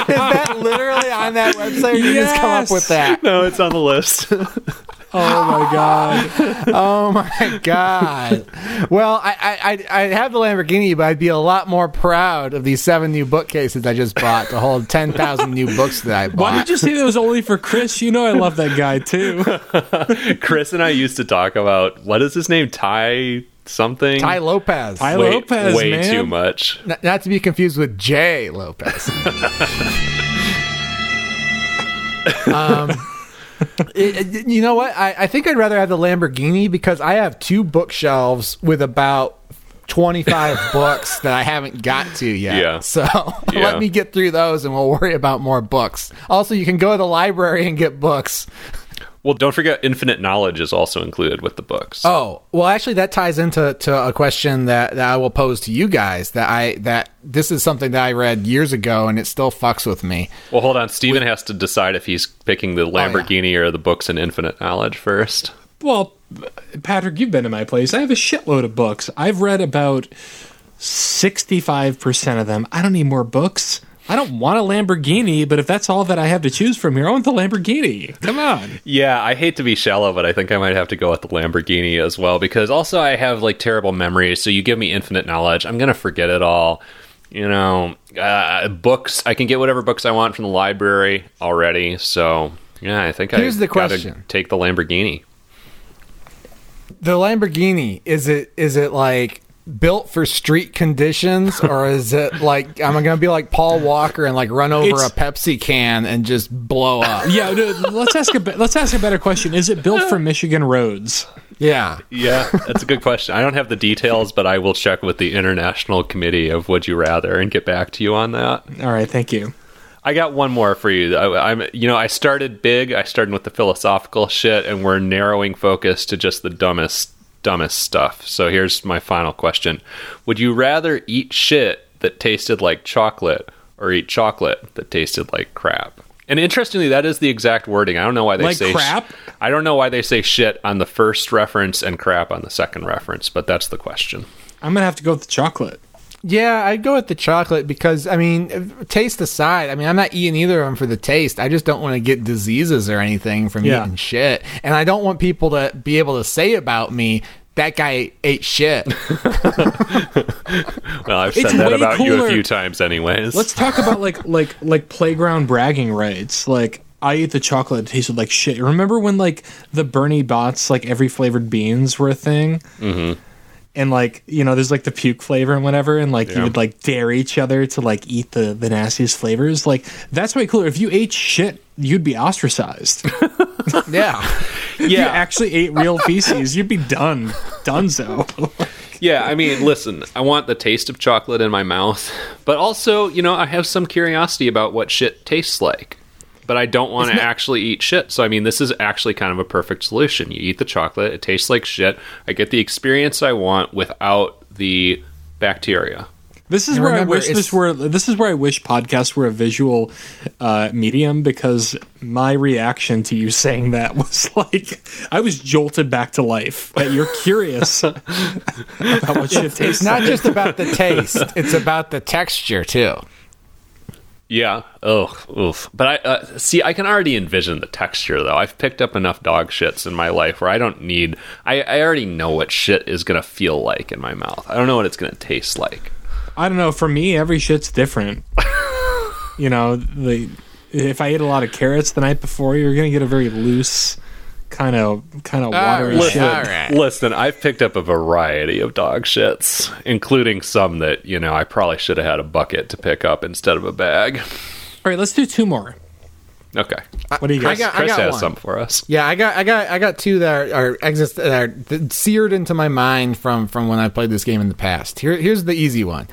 that literally on that website? Or you just come up with that? no, it's on the list. *laughs* *laughs* Oh my god. Oh my god! Well, I I I I have the Lamborghini, but I'd be a lot more proud of these seven new bookcases I just bought to hold ten thousand new books that I bought. Why did you say that was only for Chris? You know I love that guy too. *laughs* Chris and I used to talk about what is his name? Ty something? Tai Lopez, Ty way, Lopez, way man. too much. N- not to be confused with Jay Lopez. *laughs* um, it- you know what? I, I think I'd rather have the Lamborghini because I have two bookshelves with about 25 *laughs* books that I haven't got to yet. Yeah. So *laughs* Yeah. let me get through those and we'll worry about more books. Also, you can go to the library and get books. Well, don't forget infinite knowledge is also included with the books. Oh, well actually that ties into to a question that, that I will pose to you guys that I that this is something that I read years ago and it still fucks with me. Well, hold on. Steven has to decide if he's picking the oh, Lamborghini or the books and infinite knowledge first. Well, Patrick, you've been to my place. I have a shitload of books. I've read about 65% of them. I don't need more books. I don't want a Lamborghini, but if that's all that I have to choose from here, I want the Lamborghini. Come on. Yeah, I hate to be shallow, but I think I might have to go with the Lamborghini as well because also I have like terrible memories. So you give me infinite knowledge, I'm gonna forget it all. You know, uh, books. I can get whatever books I want from the library already. So yeah, I think Here's I the gotta question. Take the Lamborghini. The Lamborghini is it is it like built for street conditions, or is it like am I'm gonna be like Paul Walker and like run over It's- a Pepsi can and just blow up? Yeah, dude, let's ask a let's ask a better question. Is it built for Michigan roads? yeah. Yeah, that's a good question. I don't have the details, but I will check with the International Committee of Would You Rather and get back to you on that. All right, thank you. I got one more for you. I, I'm, you know, I started big. I started with the philosophical shit, and we're narrowing focus to just the dumbest, dumbest stuff. So here's my final question: Would you rather eat shit that tasted like chocolate, or eat chocolate that tasted like crap? And interestingly, that is the exact wording. I don't know why they Like say sh- crap? I don't know why they say shit on the first reference and crap on the second reference, but that's the question. I'm gonna have to go with the chocolate. Yeah, I'd go with the chocolate because I mean, taste aside, I mean, I'm not eating either of them for the taste. I just don't want to get diseases or anything from Yeah. eating shit, and I don't want people to be able to say about me that guy ate shit. *laughs* Well, I've It's said that way about you a few times, anyways. Let's talk about like like like playground bragging rights. Like I ate the chocolate, it tasted like shit. Remember when like the Bertie Bott's, like every flavored beans were a thing? Mm-hmm. And like you know, there's like the puke flavor and whatever, and like you would like dare each other to like eat the the nastiest flavors. Like that's way cooler. If you ate shit, you'd be ostracized. *laughs* yeah, If you actually ate real feces, you'd be done, donezo. *laughs* Yeah, I mean, listen, I want the taste of chocolate in my mouth, but also, you know, I have some curiosity about what shit tastes like. But I don't want to actually eat shit. So, I mean, this is actually kind of a perfect solution. You eat the chocolate, it tastes like shit. I get the experience I want without the bacteria. This is And where I wish this were. This is where I wish podcasts were a visual uh, medium because my reaction to you saying that *laughs* was like I was jolted back to life. That you're curious *laughs* about what shit tastes it's not just about the *laughs* taste; it's about the texture too. Yeah. Oh, oof. But I uh, see. I can already envision the texture, though. I've picked up enough dog shits in my life where I don't need. I, I already know what shit is gonna feel like in my mouth. I don't know what it's gonna taste like. I don't know. For me, every shit's different. *laughs* you know, the if I ate a lot of carrots the night before, you're gonna get a very loose kind of kind of watery right. shit. All right. Listen, I've picked up a variety of dog shits, including some that you know I probably should have had a bucket to pick up instead of a bag. All right, let's do two more. Okay, What do you guys? I got- Chris has one. some for us. Yeah, I got, I got, I got two that are, are exist that are seared into my mind from from when I played this game in the past. Here, here's the easy one.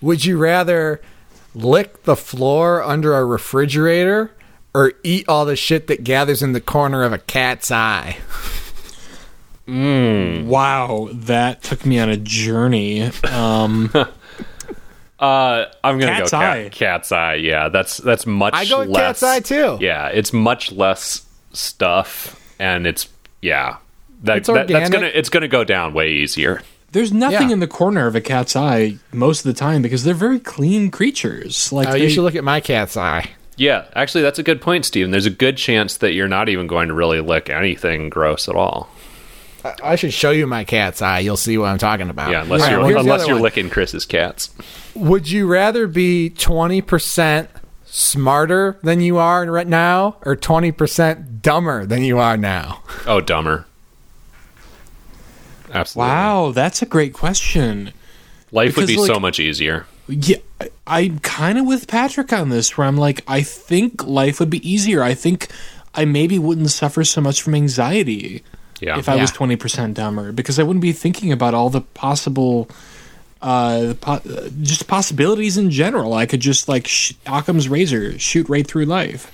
Would you rather lick the floor under a refrigerator or eat all the shit that gathers in the corner of a cat's eye? Wow, that took me on a journey. Um, *laughs* Uh, I'm gonna Cat's go cat, eye. cat's eye. Yeah, that's that's much. I go less, cat's eye, too. Yeah, it's much less stuff, and it's yeah. That, It's that- that's organic. gonna it's gonna go down way easier. there's nothing Yeah. in the corner of a cat's eye most of the time because they're very clean creatures. Like Oh, they, you should look at my cat's eye. Yeah, actually, that's a good point, Steven. There's a good chance that you're not even going to really lick anything gross at all. I- I should show you my cat's eye. You'll see what I'm talking about. Yeah, unless All right, you're well, unless you're one. licking Chris's cats. Would you rather be 20% smarter than you are right now or 20% dumber than you are now? Oh, dumber. Absolutely. wow, that's a great question. Life would Because, be so much easier. Yeah, I- I'm kind of with Patrick on this, where I'm like, I think life would be easier. I think I maybe wouldn't suffer so much from anxiety Yeah. if I was 20% dumber because I wouldn't be thinking about all the possible. Uh, po- uh, just possibilities in general. I could just like sh- Occam's razor, shoot right through life.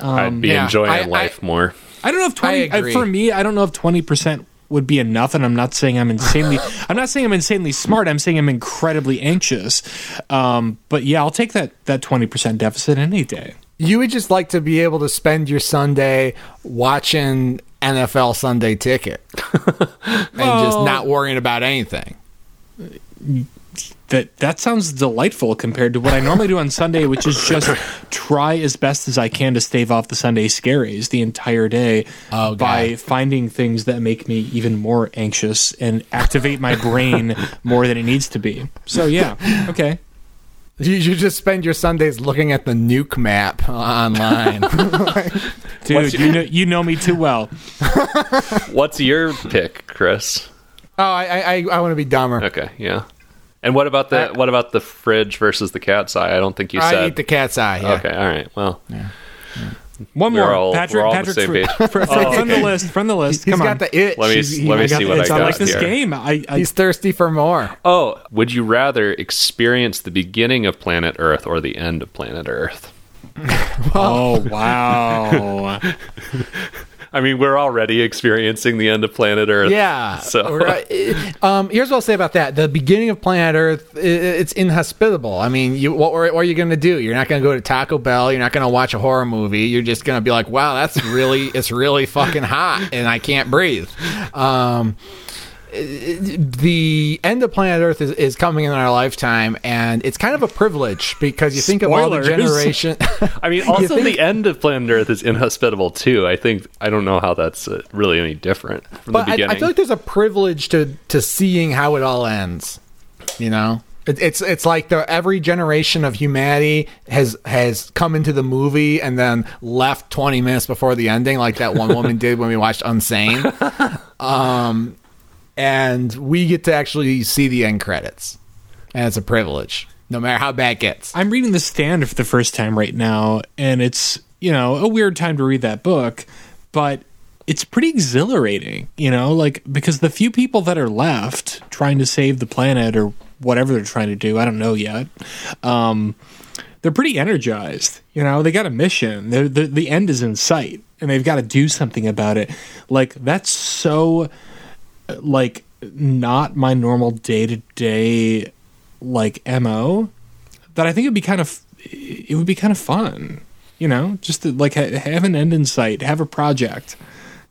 I'd be yeah, enjoying I- I- life more. I don't know if twenty I agree. for me. I don't know if twenty percent would be enough, and I'm not saying I'm insanely. I'm not saying I'm insanely smart. I'm saying I'm incredibly anxious. Um, but yeah, I'll take that that twenty percent deficit any day. You would just like to be able to spend your Sunday watching NFL Sunday Ticket *laughs* and just not worrying about anything. That that sounds delightful compared to what I normally do on Sunday, which is just *laughs* try as best as I can to stave off the Sunday scaries the entire day Oh, by finding things that make me even more anxious and activate my brain *laughs* more than it needs to be. So yeah, okay. You, you just spend your Sundays looking at the nuke map online. *laughs* Dude, you know, you know me too well. What's your pick, Chris? Oh, I I, I want to be dumber. Okay, yeah. And what about the I- what about the fridge versus the cat's eye? I don't think you I said. I eat the cat's eye. Yeah. Okay, all right. Well, One We're more, all- Patrick. we're all on the Patrick's same fr- page. fr- fr- *laughs* oh, from the list. From the list. He's Come got on. the itch. Let me- He's- let me got see the what I itch. got like this here. game. I, I He's thirsty for more. oh, would you rather experience the beginning of planet Earth or the end of planet Earth? *laughs* oh wow. *laughs* I mean, we're already experiencing the end of planet Earth. Yeah. So- Right. *laughs* um, here's what I'll say about that: the beginning of Planet Earth, it's inhospitable. I mean, you what, what are you going to do? You're not going to go to Taco Bell. You're not going to watch a horror movie. You're just going to be like, "Wow, that's really it's really fucking hot, and I can't breathe." Um, the end of planet Earth is, is coming in our lifetime, and it's kind of a privilege because you think of all the Spoilers. generation. *laughs* I mean, *laughs* also think- the end of planet Earth is inhospitable too. I think I don't know how that's uh, really any different from but the I, beginning. I feel like there's a privilege to to seeing how it all ends. You know, it, it's it's like the every generation of humanity has has come into the movie and then left 20 minutes before the ending, like that one woman *laughs* did when we watched Unsane. Um, and we get to actually see the end credits, and it's a privilege, no matter how bad it gets. I'm reading The Stand for the first time right now, and it's you know a weird time to read that book, but it's pretty exhilarating. You know, like because the few people that are left trying to save the planet or whatever they're trying to do, I don't know yet. Um, they're pretty energized. You know, they got a mission. The the end is in sight, and they've got to do something about it. Like that's so, like not my normal day to day like mo that I think it'd be kind of it would be kind of fun, you know, just to like ha- have an end in sight, have a project.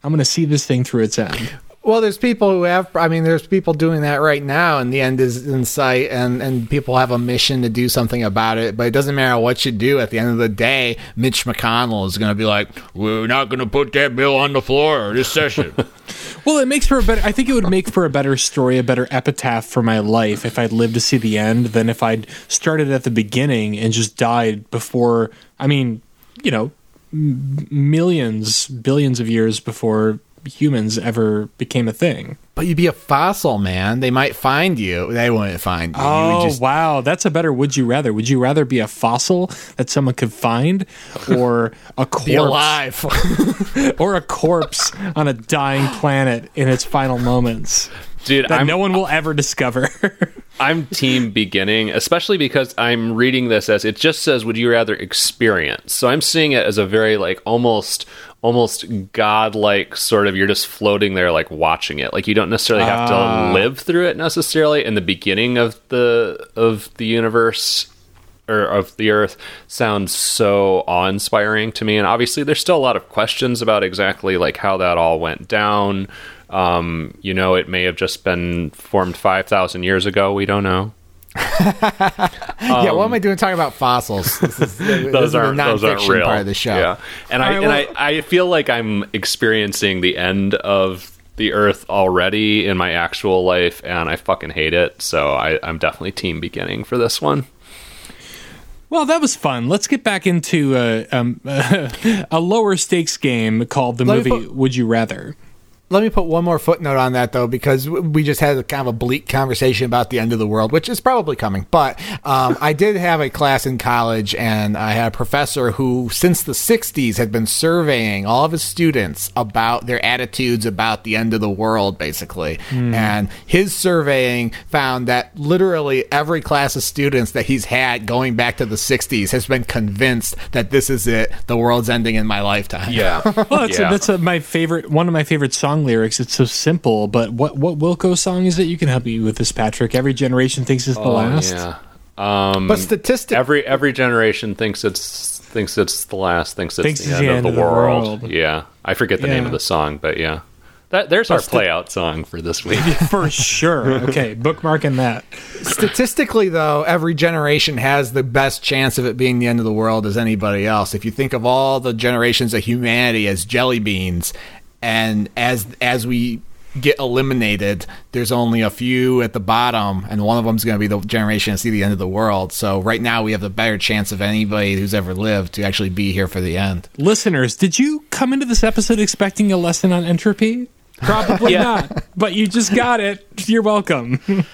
I'm going to see this thing through its end. Well, there's people who have. I mean, there's people doing that right now, and the end is in sight, and and people have a mission to do something about it. But it doesn't matter what you do. At the end of the day, Mitch McConnell is going to be like, "We're not going to put that bill on the floor this session." *laughs* Well, it makes for a better. I think it would make for a better story, a better epitaph for my life if I'd lived to see the end than if I'd started at the beginning and just died before. I mean, you know, millions, billions of years before humans ever became a thing. but you'd be a fossil, man. They might find you. They wouldn't find you. you Oh would just, wow, that's a better. Would you rather? Would you rather be a fossil that someone could find, *laughs* or a corpse, alive. *laughs* or a corpse on a dying planet in its final moments Dude, that I'm no one will ever discover? *laughs* I'm team beginning, especially because I'm reading this as it just says would you rather experience. So I'm seeing it as a very like almost almost godlike sort of you're just floating there like watching it. Like you don't necessarily have Ah. to live through it necessarily in the beginning of the of the universe or of the earth sounds so awe-inspiring to me and obviously there's still a lot of questions about exactly like how that all went down um, you know it may have just been formed 5000 years ago we don't know *laughs* yeah, what am I doing talking about fossils? This is, *laughs* those the aren't those aren't real part of the show. yeah and i All right, and well- I, I feel like i'm experiencing the end of the earth already in my actual life and i fucking hate it so I, i'm definitely team beginning for this one Well, that was fun. Let's get back into a, um, *laughs* a lower stakes game called the Let movie put- Would You Rather. Let me put one more footnote on that though, because we just had a kind of a bleak conversation about the end of the world, which is probably coming. But um, I did have a class in college, and I had a professor who, since the '60s, had been surveying all of his students about their attitudes about the end of the world, basically. And his surveying found that literally every class of students that he's had going back to the '60s has been convinced that this is it, the world's ending in my lifetime. yeah *laughs* Well, that's, Yeah. a, that's a, my favorite, one of my favorite song lyrics. It's so simple, but what what Wilco song is it? You can help me with this, Patrick. Every generation thinks it's the last. Oh, yeah um But statistically, every every generation thinks it's thinks it's the last thinks it's Thinks the, end, of the, world. world. yeah i forget the name of the song but yeah that there's our But sti- play out song for this week *laughs* For sure. Okay, bookmarking that. statistically though every generation has the best chance of it being the end of the world as anybody else if you think of all the generations of humanity as jelly beans and as as we get eliminated there's only a few at the bottom and one of them's going to be the generation to see the end of the world so right now we have the better chance of anybody who's ever lived to actually be here for the end Listeners, did you come into this episode expecting a lesson on entropy? Probably not. But you just got it. You're welcome. *laughs*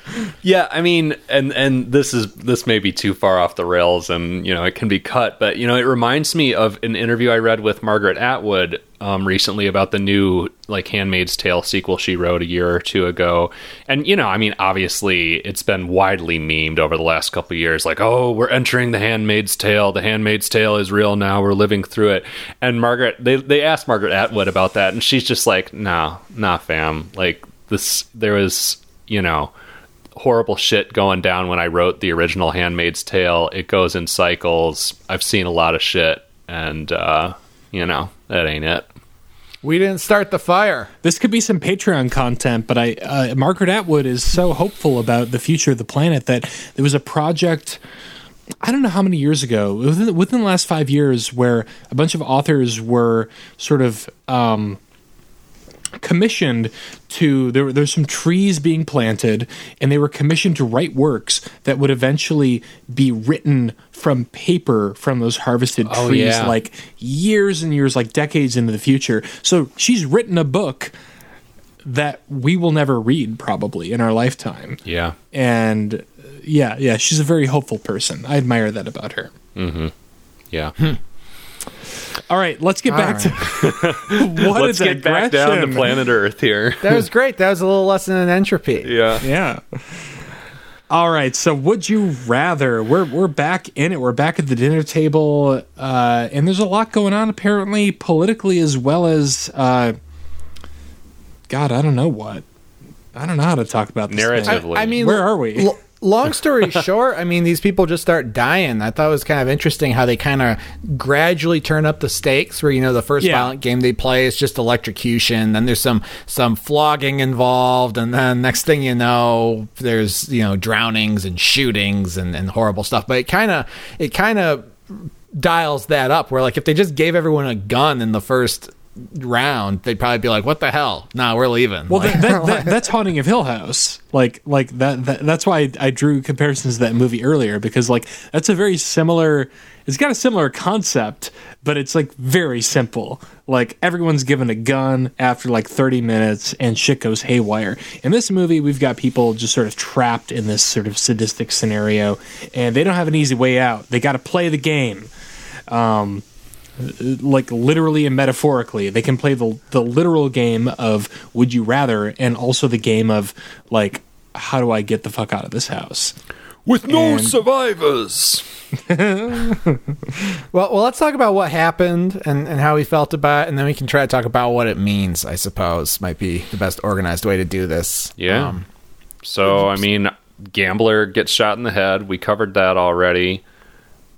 Yeah, I mean, and and this is this may be too far off the rails, and you know it can be cut, but you know it reminds me of an interview I read with Margaret Atwood um, recently about the new like Handmaid's Tale sequel she wrote a year or two ago, and you know, I mean, obviously it's been widely memed over the last couple years, like, oh, we're entering the Handmaid's Tale, the Handmaid's Tale is real now, we're living through it, and Margaret, they they asked Margaret Atwood about that, and she's just like, nah, nah, fam, like this, there was, you know horrible shit going down when I wrote the original Handmaid's Tale. It goes in cycles. I've seen a lot of shit, and uh, you know that ain't it. We didn't start the fire. This could be some Patreon content, but I uh, Margaret Atwood is so hopeful about the future of the planet that there was a project. I don't know how many years ago, within, within the last five years, where a bunch of authors were sort of um, commissioned to there there's some trees being planted and they were commissioned to write works that would eventually be written from paper from those harvested Oh, trees yeah. like years and years like decades into the future. So she's written a book that we will never read probably in our lifetime. Yeah, and yeah yeah she's a very hopeful person. I admire that about her. Mm-hmm. Yeah. Hmm. All right let's get All back to *laughs* *laughs* what Let's a get back down to planet Earth here. That was great. That was a little lesson in entropy. yeah. Yeah. All right. So, would you rather? We're we're back in it. We're back at the dinner table, uh, and there's a lot going on apparently politically as well as. Uh, God, I don't know what. I don't know how to talk about this. thing. Narratively. I mean, Where are we? L- long story *laughs* short, I mean, these people just start dying. I thought it was kind of interesting how they kind of gradually turn up the stakes. Where you know the first Yeah. violent game they play is just electrocution, then there's some some flogging involved, and then next thing you know, there's you know drownings and shootings and, and horrible stuff. But it kind of it kind of dials that up. Where like if they just gave everyone a gun in the first round, they'd probably be like, "What the hell? Nah, we're leaving." Well, Like- that, that, *laughs* that, that's Haunting of Hill House. Like, like that, that. That's why I, I drew comparisons to that movie earlier because, like, that's a very similar. It's got a similar concept, but it's like very simple. Like everyone's given a gun after like 30 minutes, and shit goes haywire. In this movie, we've got people just sort of trapped in this sort of sadistic scenario, and they don't have an easy way out. They got to play the game um, like literally and metaphorically. They can play the the literal game of would you rather and also the game of like how do I get the fuck out of this house? With no And- survivors. *laughs* Well, well, let's talk about what happened and, and how we felt about it, and then we can try to talk about what it means. I suppose might be the best organized way to do this. Yeah. Um, So, I mean, gambler gets shot in the head. We covered that already.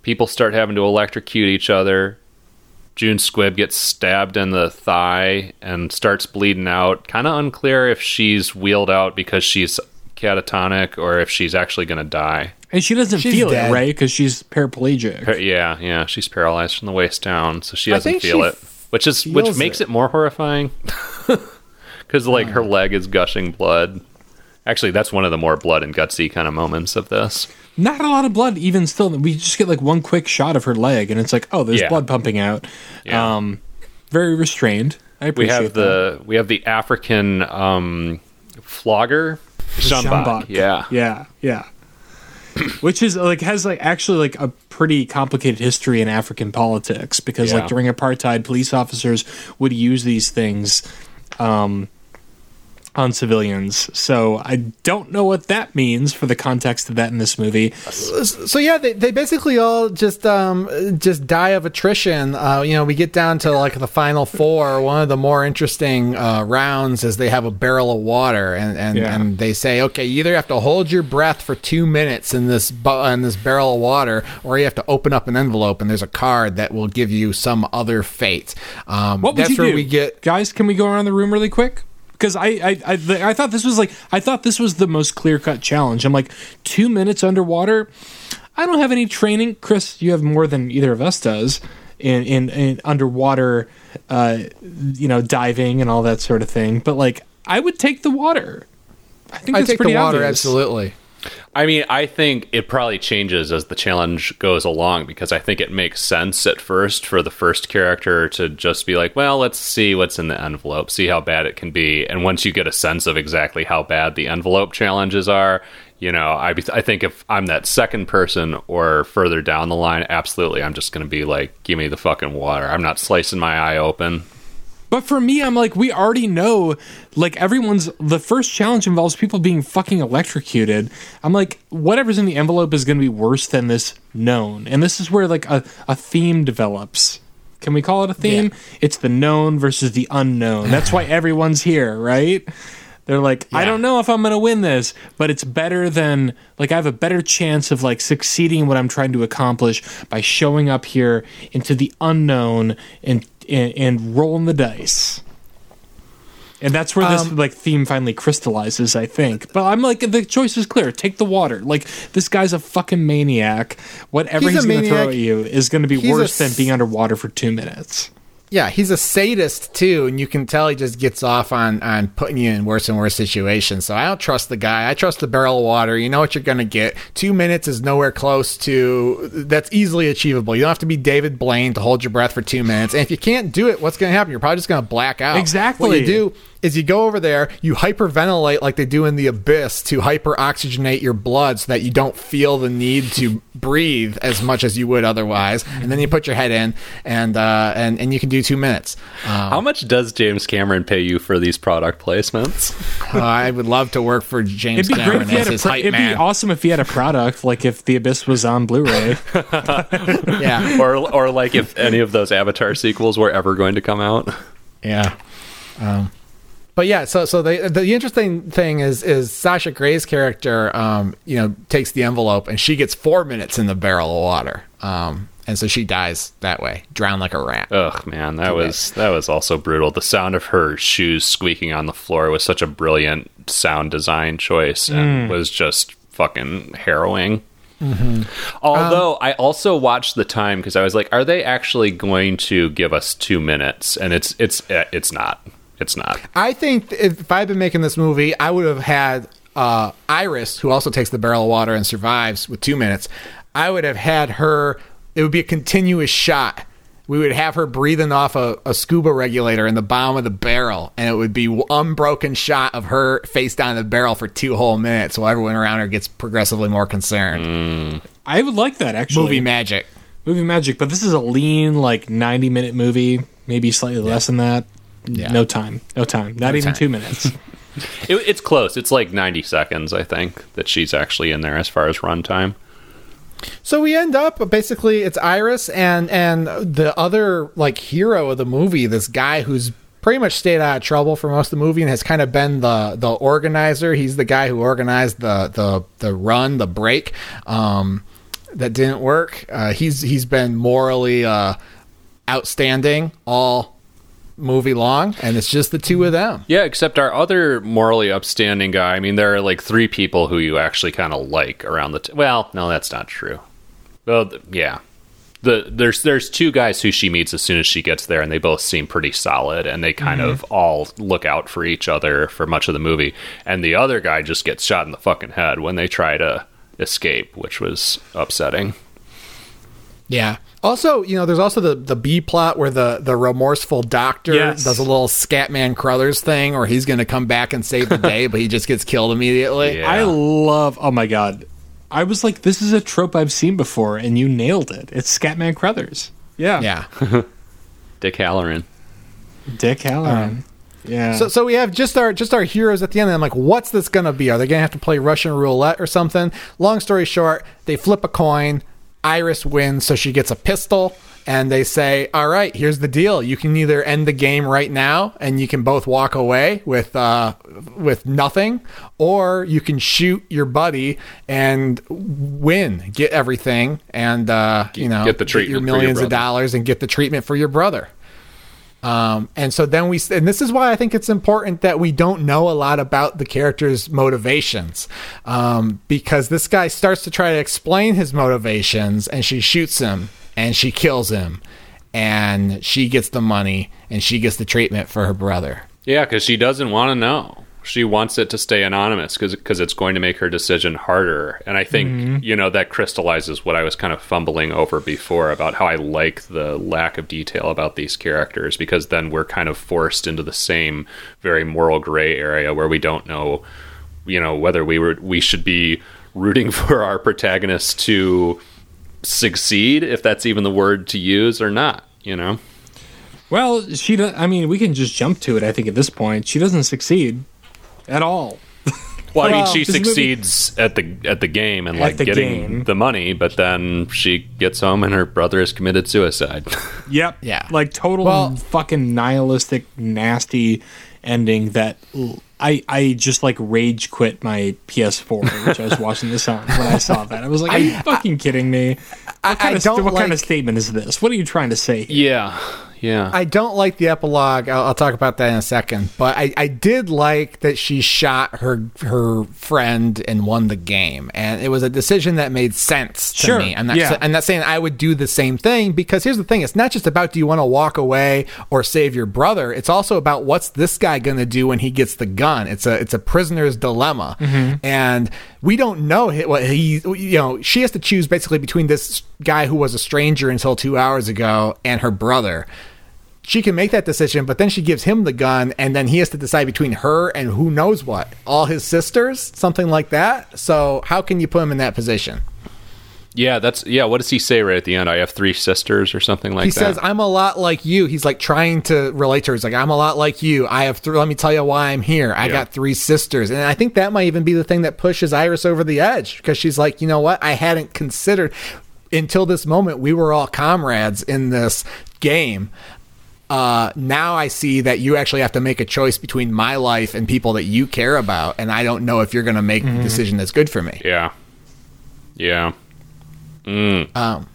People start having to electrocute each other. June Squibb gets stabbed in the thigh and starts bleeding out. Kind of unclear if she's wheeled out because she's catatonic or if she's actually going to die. And she doesn't She's feel dead. it, right? Because she's paraplegic. Par- Yeah, yeah, she's paralyzed from the waist down, so she doesn't feel she it, which is which makes it. it, more horrifying. *laughs* Because like her uh. leg is gushing blood. Actually, that's one of the more blood and gutsy kind of moments of this. Not a lot of blood, even still. We just get like one quick shot of her leg, and it's like, oh, there's Yeah. blood pumping out. Yeah. Um, very restrained. I appreciate we have the we have the African um, flogger, that. Sjambok. Sjambok. Yeah, yeah, yeah. *coughs* Which is like has like actually like a pretty complicated history in African politics because Yeah. like during apartheid, police officers would use these things um, on civilians. So I don't know what that means for the context of that in this movie. so yeah, they, they basically all just um just die of attrition. Uh, you know, we get down to like the final four. One of the more interesting uh, rounds is they have a barrel of water, and and, Yeah. and they say, okay, you either have to hold your breath for two minutes in this bu- in this barrel of water, or you have to open up an envelope, and there's a card that will give you some other fate. Um, What would that's you where do? we get guys? Can we go around the room really quick? Because I, I, I, I thought this was like I thought this was the most clear cut challenge. I'm like two minutes underwater. I don't have any training, Chris. You have more than either of us does in in, in underwater, uh, you know, diving and all that sort of thing. But like, I would take the water. I think I take the pretty water obvious. absolutely. I mean, I think it probably changes as the challenge goes along because I think it makes sense at first for the first character to just be like, well, let's see what's in the envelope, see how bad it can be. And once you get a sense of exactly how bad the envelope challenges are, you know, I, I think if I'm that second person or further down the line, absolutely, I'm just going to be like, give me the fucking water. I'm not slicing my eye open. But for me, I'm like, we already know, like, everyone's. The first challenge involves people being fucking electrocuted. I'm like, whatever's in the envelope is going to be worse than this known. And this is where, like, a, a theme develops. Can we call it a theme? Yeah. It's the known versus the unknown. That's why everyone's here, right? They're like, I don't know if I'm going to win this, but it's better than, like, I have a better chance of, like, succeeding what I'm trying to accomplish by showing up here into the unknown and, and, and rolling the dice. And that's where this Um, like theme finally crystallizes, I think. But I'm like, the choice is clear. Take the water. Like this guy's a fucking maniac. Whatever He's he's, going to throw at you is going to be He's a worse than being underwater for two minutes. Yeah, he's a sadist too, and you can tell he just gets off on on putting you in worse and worse situations. So I don't trust the guy. I trust the barrel of water. You know what you're going to get. Two minutes is nowhere close to that's easily achievable. You don't have to be David Blaine to hold your breath for two minutes. And if you can't do it, what's going to happen? You're probably just going to black out. Exactly. What you do is you go over there, you hyperventilate like they do in the abyss to hyper oxygenate your blood so that you don't feel the need to breathe as much as you would otherwise, and then you put your head in, and uh, and and you can do two minutes. Um, How much does James Cameron pay you for these product placements? uh, I would love to work for James It'd be great Cameron if he as had a his pro- hype it'd man. be awesome if he had a product like if the abyss was on Blu-ray. *laughs* Yeah, or or like if any of those Avatar sequels were ever going to come out? yeah. Um, but yeah, so so the the interesting thing is is Sasha Grey's character, um, you know, takes the envelope and she gets four minutes in the barrel of water, um, and so she dies that way, drowned like a rat. Ugh, man, that was that was also brutal. The sound of her shoes squeaking on the floor was such a brilliant sound design choice, and was just fucking harrowing. Although I also watched the time because I was like, "Are they actually going to give us two minutes?" And it's it's eh, it's not. It's not. I think if, if I'd been making this movie, I would have had uh, Iris, who also takes the barrel of water and survives with two minutes. I would have had her. It would be a continuous shot. We would have her breathing off a, a scuba regulator in the bottom of the barrel, and it would be unbroken shot of her face down the barrel for two whole minutes, while everyone around her gets progressively more concerned. I would like that actually. Movie magic. movie magic, but this is a lean like 90 minute movie, maybe slightly less than that. Yeah. No time. No time. Not even time. 2 minutes. *laughs* It, it's close. It's like ninety seconds, I think, that she's actually in there as far as runtime. So we end up basically it's Iris and and the other like hero of the movie, this guy who's pretty much stayed out of trouble for most of the movie and has kind of been the the organizer. He's the guy who organized the the the run, the break. Um, that didn't work. Uh, he's he's been morally uh, outstanding all movie long, and it's just the two of them. Yeah, except our other morally upstanding guy. I mean, there are like three people who you actually kind of like around the. T- well, no, that's not true. Well, th- yeah, the there's there's two guys who she meets as soon as she gets there, and they both seem pretty solid, and they kind of mm-hmm. all look out for each other for much of the movie. And the other guy just gets shot in the fucking head when they try to escape, which was upsetting. Yeah. Also, you know, there's also the the B plot where the the remorseful doctor Yes. does a little Scatman Crothers thing, where he's going to come back and save the *laughs* day, but he just gets killed immediately. Yeah. I love Oh my god. I was like this is a trope I've seen before and you nailed it. It's Scatman Crothers. Yeah. Yeah. *laughs* Dick Hallorann. Dick Hallorann. Um, yeah. So, so we have just our just our heroes at the end. And I'm like, what's this gonna be? Are they gonna have to play Russian roulette or something? Long story short, they flip a coin. Iris wins, so she gets a pistol, and they say, "All right, here's the deal. You can either end the game right now, and you can both walk away with uh, with nothing, or you can shoot your buddy and win, get everything, and uh, you know, Get the your treatment your millions of dollars and get the treatment for your brother." Um, and so then we, and this is why I think it's important that we don't know a lot about the character's motivations, um, because this guy starts to try to explain his motivations, and she shoots him, and she kills him, and she gets the money, and she gets the treatment for her brother. Yeah, because she doesn't want to know. She wants it to stay anonymous because it's going to make her decision harder. And I think Mm-hmm. you know that crystallizes what I was kind of fumbling over before about how I like the lack of detail about these characters because then we're kind of forced into the same very moral gray area where we don't know, you know, whether we were we should be rooting *laughs* for our protagonist to succeed, if that's even the word to use, or not. You know. Well, she. I mean, we can just jump to it. I think at this point, she doesn't succeed at all. *laughs* Well, I mean, she this movie- succeeds at the at the game and like the getting game. the money, but then she gets home and her brother has committed suicide. *laughs* Yep. Yeah. Like total Well- fucking nihilistic, nasty ending that I I just like rage quit my PS4, which I was *laughs* watching this on when I saw that. I was like, Are you fucking kidding me? What, kind, I of, don't what kind of statement is this? What are you trying to say? here? yeah, yeah. I don't like the epilogue. I'll, I'll talk about that in a second. But I, I did like that she shot her her friend and won the game, and it was a decision that made sense to Sure, me. I'm not, yeah. I'm not saying I would do the same thing because here's the thing: it's not just about do you want to walk away or save your brother. It's also about what's this guy going to do when he gets the gun. It's a it's a prisoner's dilemma, Mm-hmm. and we don't know what he. You know, she has to choose basically between this guy who was a stranger until two hours ago and her brother she can make that decision, but then she gives him the gun, and then he has to decide between her and who knows what, all his sisters, something like that. So how can you put him in that position? yeah, that's yeah. What does he say right at the end? I have three sisters or something like He that. He says, "I'm a lot like you." He's like trying to relate to her. He's like, "I'm a lot like you. I have three. Let me tell you why I'm here. I Yeah. got three sisters." And I think that might even be the thing that pushes Iris over the edge because she's like, "You know what? I hadn't considered until this moment. We were all comrades in this game." Uh, now I see that you actually have to make a choice between my life and people that you care about, and I don't know if you're going to make the decision that's good for me. yeah, yeah. Mm.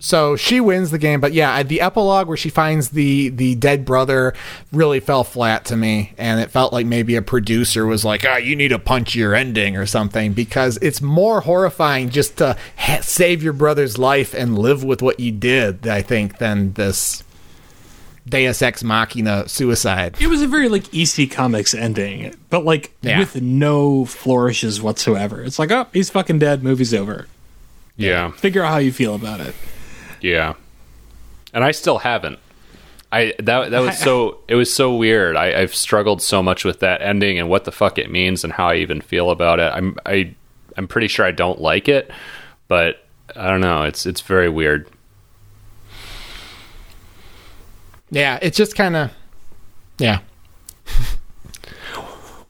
So she wins the game, but yeah, the epilogue where she finds the the dead brother really fell flat to me, and it felt like maybe a producer was like, "Ah, you need a punchier ending or something," because it's more horrifying just to ha- save your brother's life and live with what you did. I think than this Deus Ex Machina suicide. It was a very like EC Comics ending, but like Yeah. with no flourishes whatsoever. It's like, oh, he's fucking dead. Movie's over. Yeah, Figure out how you feel about it. yeah. And I still haven't. I that that was *laughs* so it was so weird. I, I've struggled so much with that ending and what the fuck it means and how I even feel about it. I'm I I'm pretty sure I don't like it, but I don't know. It's it's very weird. Yeah, it's just kind of yeah. *laughs*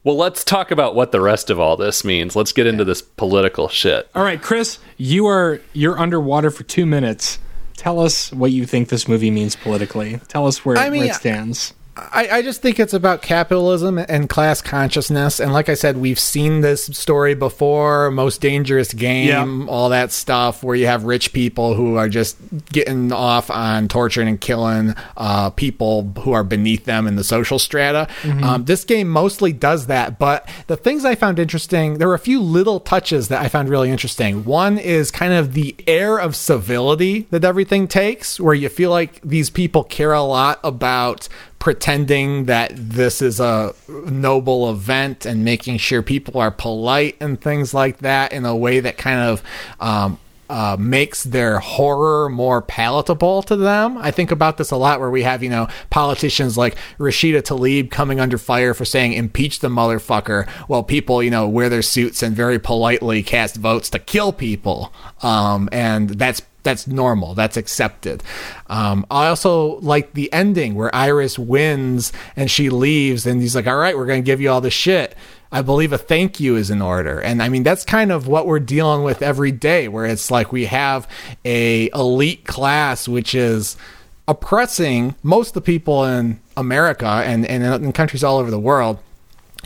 Well, let's talk about what the rest of all this means. Let's get into this political shit. All right, Chris, you are you're underwater for two minutes. Tell us what you think this movie means politically. Tell us where, I mean, where it stands. I, I just think it's about capitalism and class consciousness. And like I said, we've seen this story before Most Dangerous Game, all that stuff, where you have rich people who are just getting off on torturing and killing uh, people who are beneath them in the social strata. Um, this game mostly does that. But the things I found interesting, there were a few little touches that I found really interesting. One is kind of the air of civility that everything takes, where you feel like these people care a lot about pretending that this is a noble event and making sure people are polite and things like that in a way that kind of um, uh, makes their horror more palatable to them. I think about this a lot where we have, you know, politicians like Rashida Tlaib coming under fire for saying impeach the motherfucker while people, you know, wear their suits and very politely cast votes to kill people. Um, and that's that's normal. That's accepted. Um, I also like the ending where Iris wins and she leaves, and he's like, "All right, we're going to give you all the shit." I believe a thank you is in order, and I mean that's kind of what we're dealing with every day, where it's like we have a elite class which is oppressing most of the people in America and, and in countries all over the world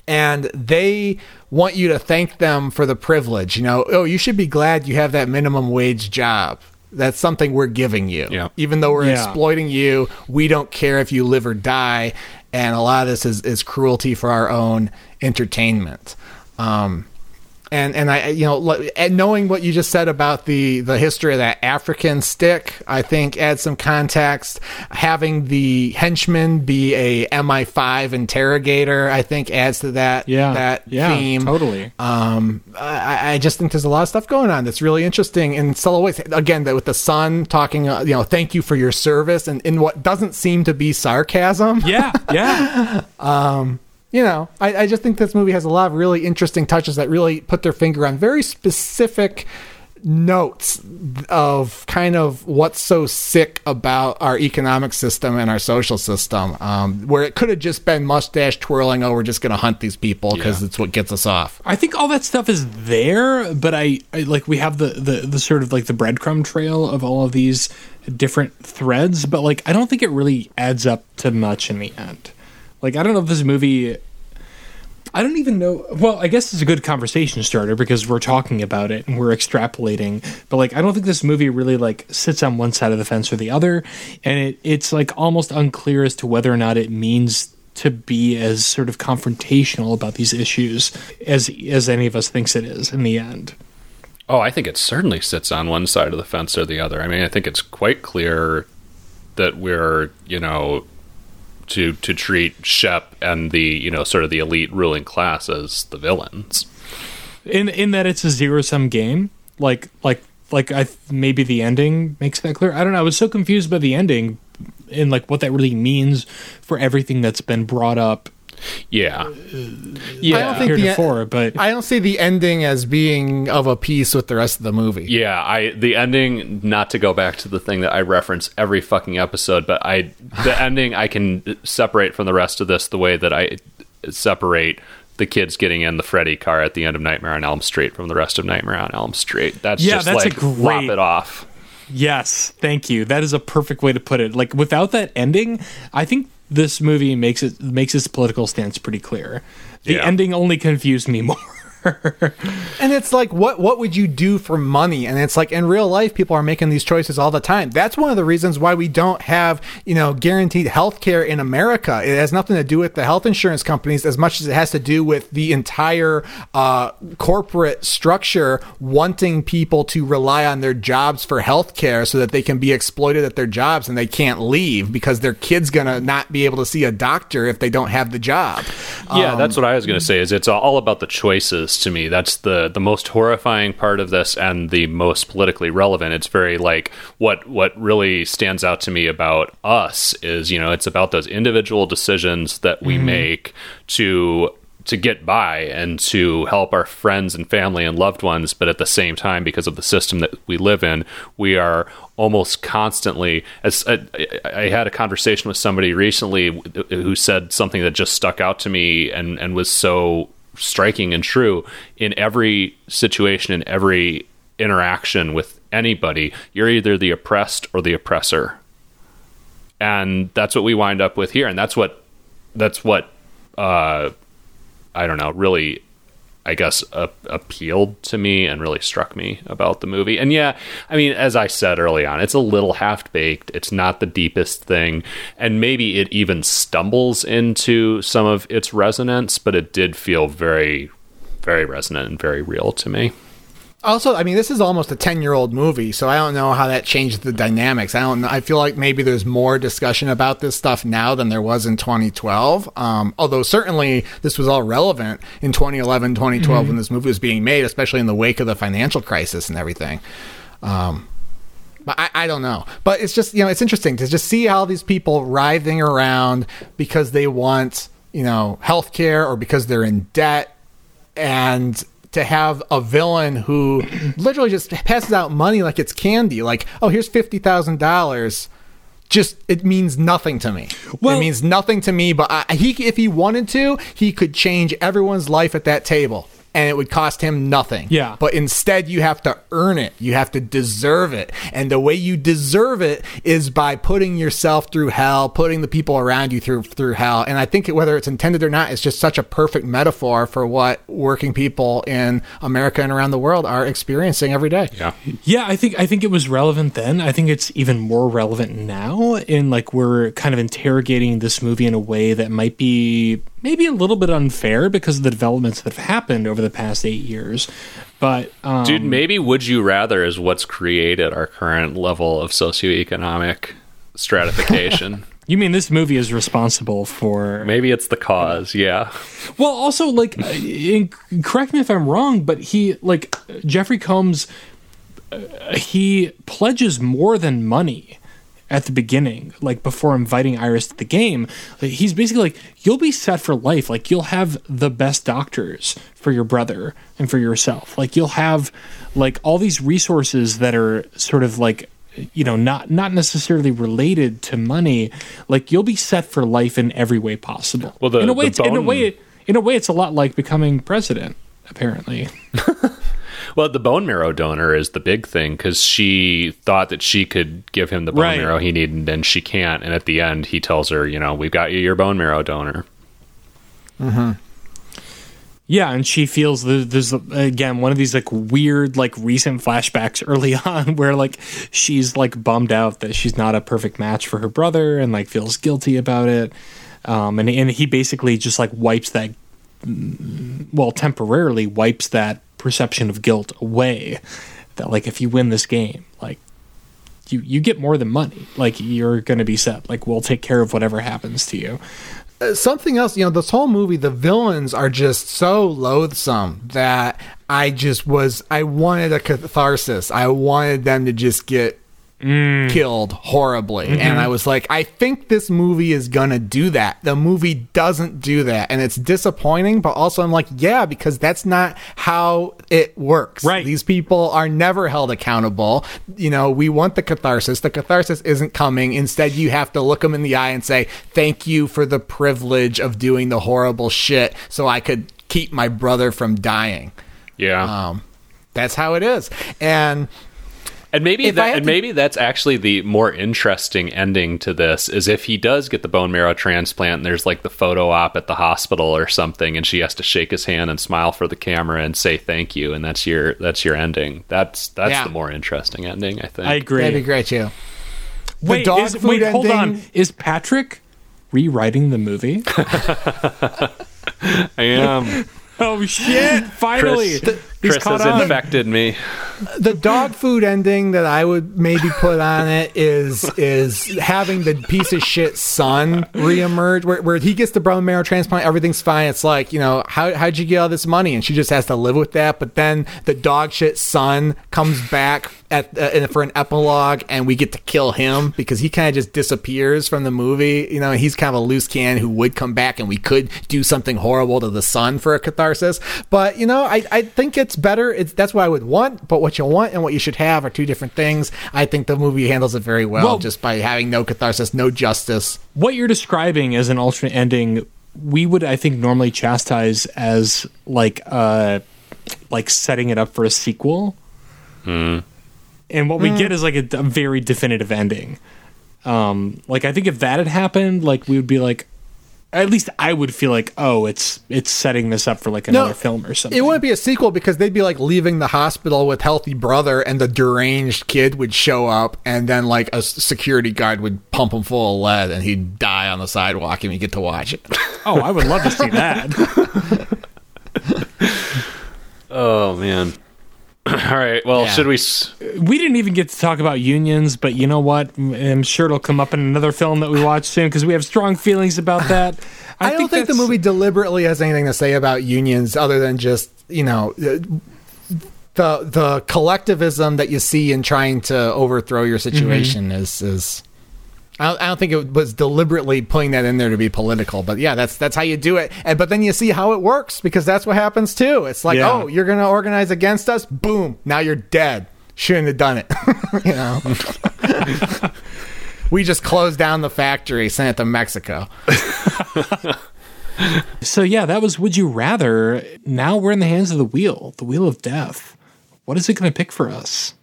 and they want you to thank them for the privilege. You know, oh, you should be glad you have that minimum wage job. That's something we're giving you. Yeah. Even though we're Yeah. exploiting you, we don't care if you live or die. And a lot of this is, is cruelty for our own entertainment. Um, and and I you know and knowing what you just said about the the history of that African stick, I think adds some context. Having the henchman be a MI5 interrogator, I think adds to that Yeah. that yeah, theme. Totally. Um, I, I just think there's a lot of stuff going on that's really interesting in subtle ways. Again, that with the son talking, uh, you know, thank you for your service, and in what doesn't seem to be sarcasm. Yeah, yeah. *laughs* You know, I, I just think this movie has a lot of really interesting touches that really put their finger on very specific notes of kind of what's so sick about our economic system and our social system, um, where it could have just been mustache twirling, oh, we're just going to hunt these people because Yeah. it's what gets us off. I think all that stuff is there, but I, I like we have the, the the sort of like the breadcrumb trail of all of these different threads, but like I don't think it really adds up to much in the end. Like I don't know if this movie I don't even know. Well, I guess it's a good conversation starter because we're talking about it and we're extrapolating. But like, I don't think this movie really like sits on one side of the fence or the other, and it it's like almost unclear as to whether or not it means to be as sort of confrontational about these issues as as any of us thinks it is in the end. Oh, I think it certainly sits on one side of the fence or the other. I mean, I think it's quite clear that we're, you know, to to treat Shep and the, you know, sort of the elite ruling class as the villains. In in that it's a zero sum game, like like like I maybe the ending makes that clear. I don't know. I was so confused by the ending and like what that really means for everything that's been brought up Uh, yeah. I don't think the, heretofore, but I don't see the ending as being of a piece with the rest of the movie. Yeah, I the ending not to go back to the thing that I reference every fucking episode, but I the *laughs* ending I can separate from the rest of this the way that I separate the kids getting in the Freddy car at the end of Nightmare on Elm Street from the rest of Nightmare on Elm Street. That's Yeah, just that's a like lop great- it off. Yes, thank you. That is a perfect way to put it. Like without that ending, I think this movie makes it makes its political stance pretty clear. The Yeah. ending only confused me *laughs* more. And it's like, what what would you do for money? And it's like in real life, people are making these choices all the time. That's one of the reasons why we don't have, you know, guaranteed health care in America. It has nothing to do with the health insurance companies as much as it has to do with the entire uh, corporate structure wanting people to rely on their jobs for health care so that they can be exploited at their jobs and they can't leave because their kid's gonna not be able to see a doctor if they don't have the job. Yeah, that's what I was going to say. Is it's all about the choices to me. That's the the most horrifying part of this, and the most politically relevant. It's very like what what really stands out to me about us is you know it's about those individual decisions that we mm-hmm. make to to get by and to help our friends and family and loved ones but at the same time because of the system that we live in we are almost constantly as I, I had a conversation with somebody recently who said something that just stuck out to me and and was so striking and true in every situation in every interaction with anybody. You're either the oppressed or the oppressor. And that's what we wind up with here. And that's what that's what uh i don't know really i guess appealed to me and really struck me about the movie. And yeah i mean as i said early on it's a little half baked it's not the deepest thing. And maybe it even stumbles into some of its resonance but it did feel very very resonant and very real to me Also, I mean, this is almost a ten-year-old movie, so I don't know how that changed the dynamics. I don't. know. I feel like maybe there's more discussion about this stuff now than there was in 2012. Um, although certainly this was all relevant in 2011, 2012 when this movie was being made, especially in the wake of the financial crisis and everything. Um, but I, I don't know. But it's just you know it's interesting to just see how these people writhing around because they want you know health care or because they're in debt and to have a villain who literally just passes out money like it's candy. Like oh here's $50000 just it means nothing to me. Well- it means nothing to me but I, he if he wanted to he could change everyone's life at that table and it would cost him nothing. Yeah. but instead you have to earn it. You have to deserve it. And the way you deserve it is by putting yourself through hell putting the people around you through through hell. And i think whether it's intended or not it's just such a perfect metaphor for what working people in america and around the world are experiencing every day. Yeah. Yeah, I think I think it was relevant then. I think it's even more relevant now in like we're kind of interrogating this movie in a way that might be maybe a little bit unfair because of the developments that have happened over the past eight years. But um, Dude, maybe Would You Rather is what's created our current level of socioeconomic stratification. *laughs* you mean this movie is responsible for? maybe it's the cause, yeah. Well, also like, uh, correct me if I'm wrong, but he like Jeffrey Combs, uh, he pledges more than money at the beginning, like before inviting Iris to the game. Like, he's basically like, "You'll be set for life. Like you'll have the best doctors for your brother and for yourself. Like you'll have like all these resources that are sort of like." you know not not necessarily related to money like you'll be set for life in every way possible Well, the- in a way it's, in a way in a way it's a lot like becoming president apparently *laughs* Well, the bone marrow donor is the big thing because she thought that she could give him the bone Right. marrow he needed, and she can't. And at the end, he tells her, you know, we've got you your bone marrow donor. Hmm. Yeah, and she feels th- there's again one of these like weird like recent flashbacks *laughs* early on where like she's like bummed out that she's not a perfect match for her brother and like feels guilty about it. Um, and and he basically just like wipes that well temporarily wipes that perception of guilt away. That like if you win this game, like you you get more than money. Like you're going to be set. Like we'll take care of whatever happens to you. Uh, something else, you know, this whole movie, the villains are just so loathsome that I just was, I wanted a catharsis. I wanted them to just get killed horribly. And I was like, I think this movie is gonna do that. The movie doesn't do that. And it's disappointing, but also I'm like, yeah, because that's not how it works. Right. These people are never held accountable. You know, we want the catharsis. The catharsis isn't coming. Instead, you have to look them in the eye and say, thank you for the privilege of doing the horrible shit so I could keep my brother from dying. Yeah, Um, that's how it is. And and maybe that, and to- maybe that's actually the more interesting ending to this is if he does get the bone marrow transplant. And there's like the photo op at the hospital or something, and she has to shake his hand and smile for the camera and say thank you, and that's your that's your ending. That's that's Yeah. the more interesting ending, I think. I agree. that'd be great too. The Wait, dog is, food wait, hold on. Is Patrick rewriting the movie? *laughs* I am. *laughs* oh shit! Finally, Chris, he's Chris has on. infected me. the dog food ending that I would maybe put on it is is having the piece of shit son reemerge, where, where he gets the bone marrow transplant, everything's fine. It's like you know how how'd you get all this money, and she just has to live with that. But then the dog shit son comes back at uh, for an epilogue, and we get to kill him because he kind of just disappears from the movie. You know, he's kind of a loose can who would come back, and we could do something horrible to the son for a catharsis. But you know, I I think it's better. It's that's what I would want. But what you want and what you should have are two different things. I think the movie handles it very well, Well- just by having no catharsis, no justice. what you're describing as an alternate ending, we would, I think, normally chastise as like uh like setting it up for a sequel. And what we get is like a, a very definitive ending. Um, like I think if that had happened, like we would be like, at least I would feel like, oh, it's it's setting this up for like another film or something. It wouldn't be a sequel because they'd be like leaving the hospital with healthy brother, and the deranged kid would show up, and then like a security guard would pump him full of lead, and he'd die on the sidewalk, and we get to watch it. *laughs* oh, I would love to see that. *laughs* Oh man. *clears throat* All right. Well, Yeah. should we? s- we didn't even get to talk about unions, but you know what? I'm sure it'll come up in another film that we watch soon because we have strong feelings about that. *laughs* I, don't think the movie deliberately has anything to say about unions other than just you know uh, the the collectivism that you see in trying to overthrow your situation is is. I don't, I don't think it was deliberately putting that in there to be political, but yeah, that's that's how you do it. And but then you see how it works because that's what happens too. It's like, Yeah. oh, you're going to organize against us, boom, now you're dead. Shouldn't have done it, *laughs* you know. we just closed down the factory, sent it to Mexico. *laughs* So yeah, that was Would You Rather. Now we're in the hands of the wheel, the wheel of death. What is it going to pick for us?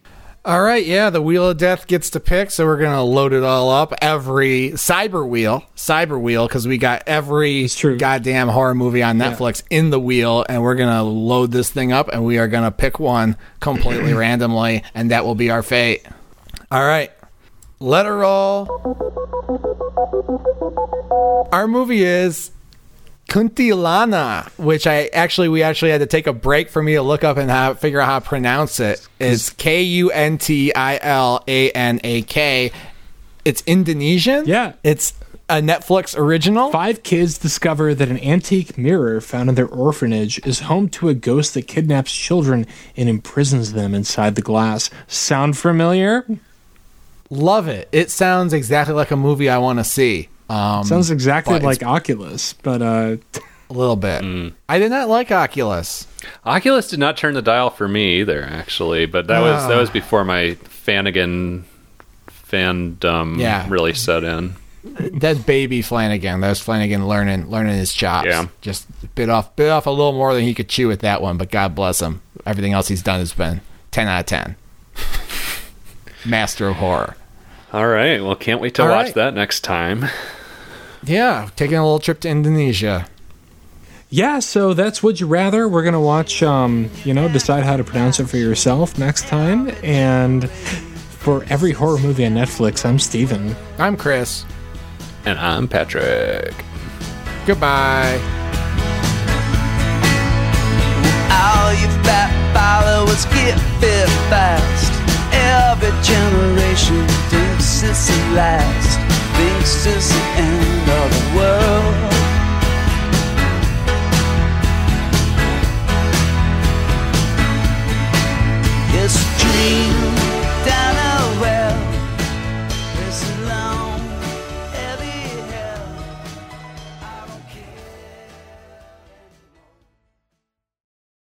All right, yeah, the wheel of death gets to pick, so we're gonna load it all up. Every cyber wheel, cyber wheel, because we got every true. goddamn horror movie on Netflix in the wheel, and we're gonna load this thing up, and we are gonna pick one completely *clears throat* randomly, and that will be our fate. All right, let her roll. Our movie is Kuntilanak, which I actually we actually had to take a break for me to look up and how, figure out how to pronounce it. It's K U N T I L A N A K. It's Indonesian. Yeah. it's a Netflix original. Five kids discover that an antique mirror found in their orphanage is home to a ghost that kidnaps children and imprisons them inside the glass. Sound familiar? Love it. It sounds exactly like a movie I want to see. Um, Sounds exactly like Oculus, but uh, a little bit. I did not like Oculus. Oculus did not turn the dial for me either, actually, but that was that Ah. was before my Flanagan fandom Yeah. really set in. That's baby Flanagan. That was Flanagan learning learning his chops. Yeah. Just bit off bit off a little more than he could chew with that one, but God bless him. Everything else he's done has been ten out of ten. *laughs* Master of horror. All right, well, can't wait to All watch right. that next time. *laughs* Yeah, taking a little trip to Indonesia. yeah. So that's Would You Rather. We're gonna watch. Um, you know, decide how to pronounce it for yourself next time. And for every horror movie on Netflix, I'm Steven. I'm Chris. And I'm Patrick. Goodbye. All you fat followers get fit fast. Every generation thinks it's the last, thinks it's the end of the world. It's a dream.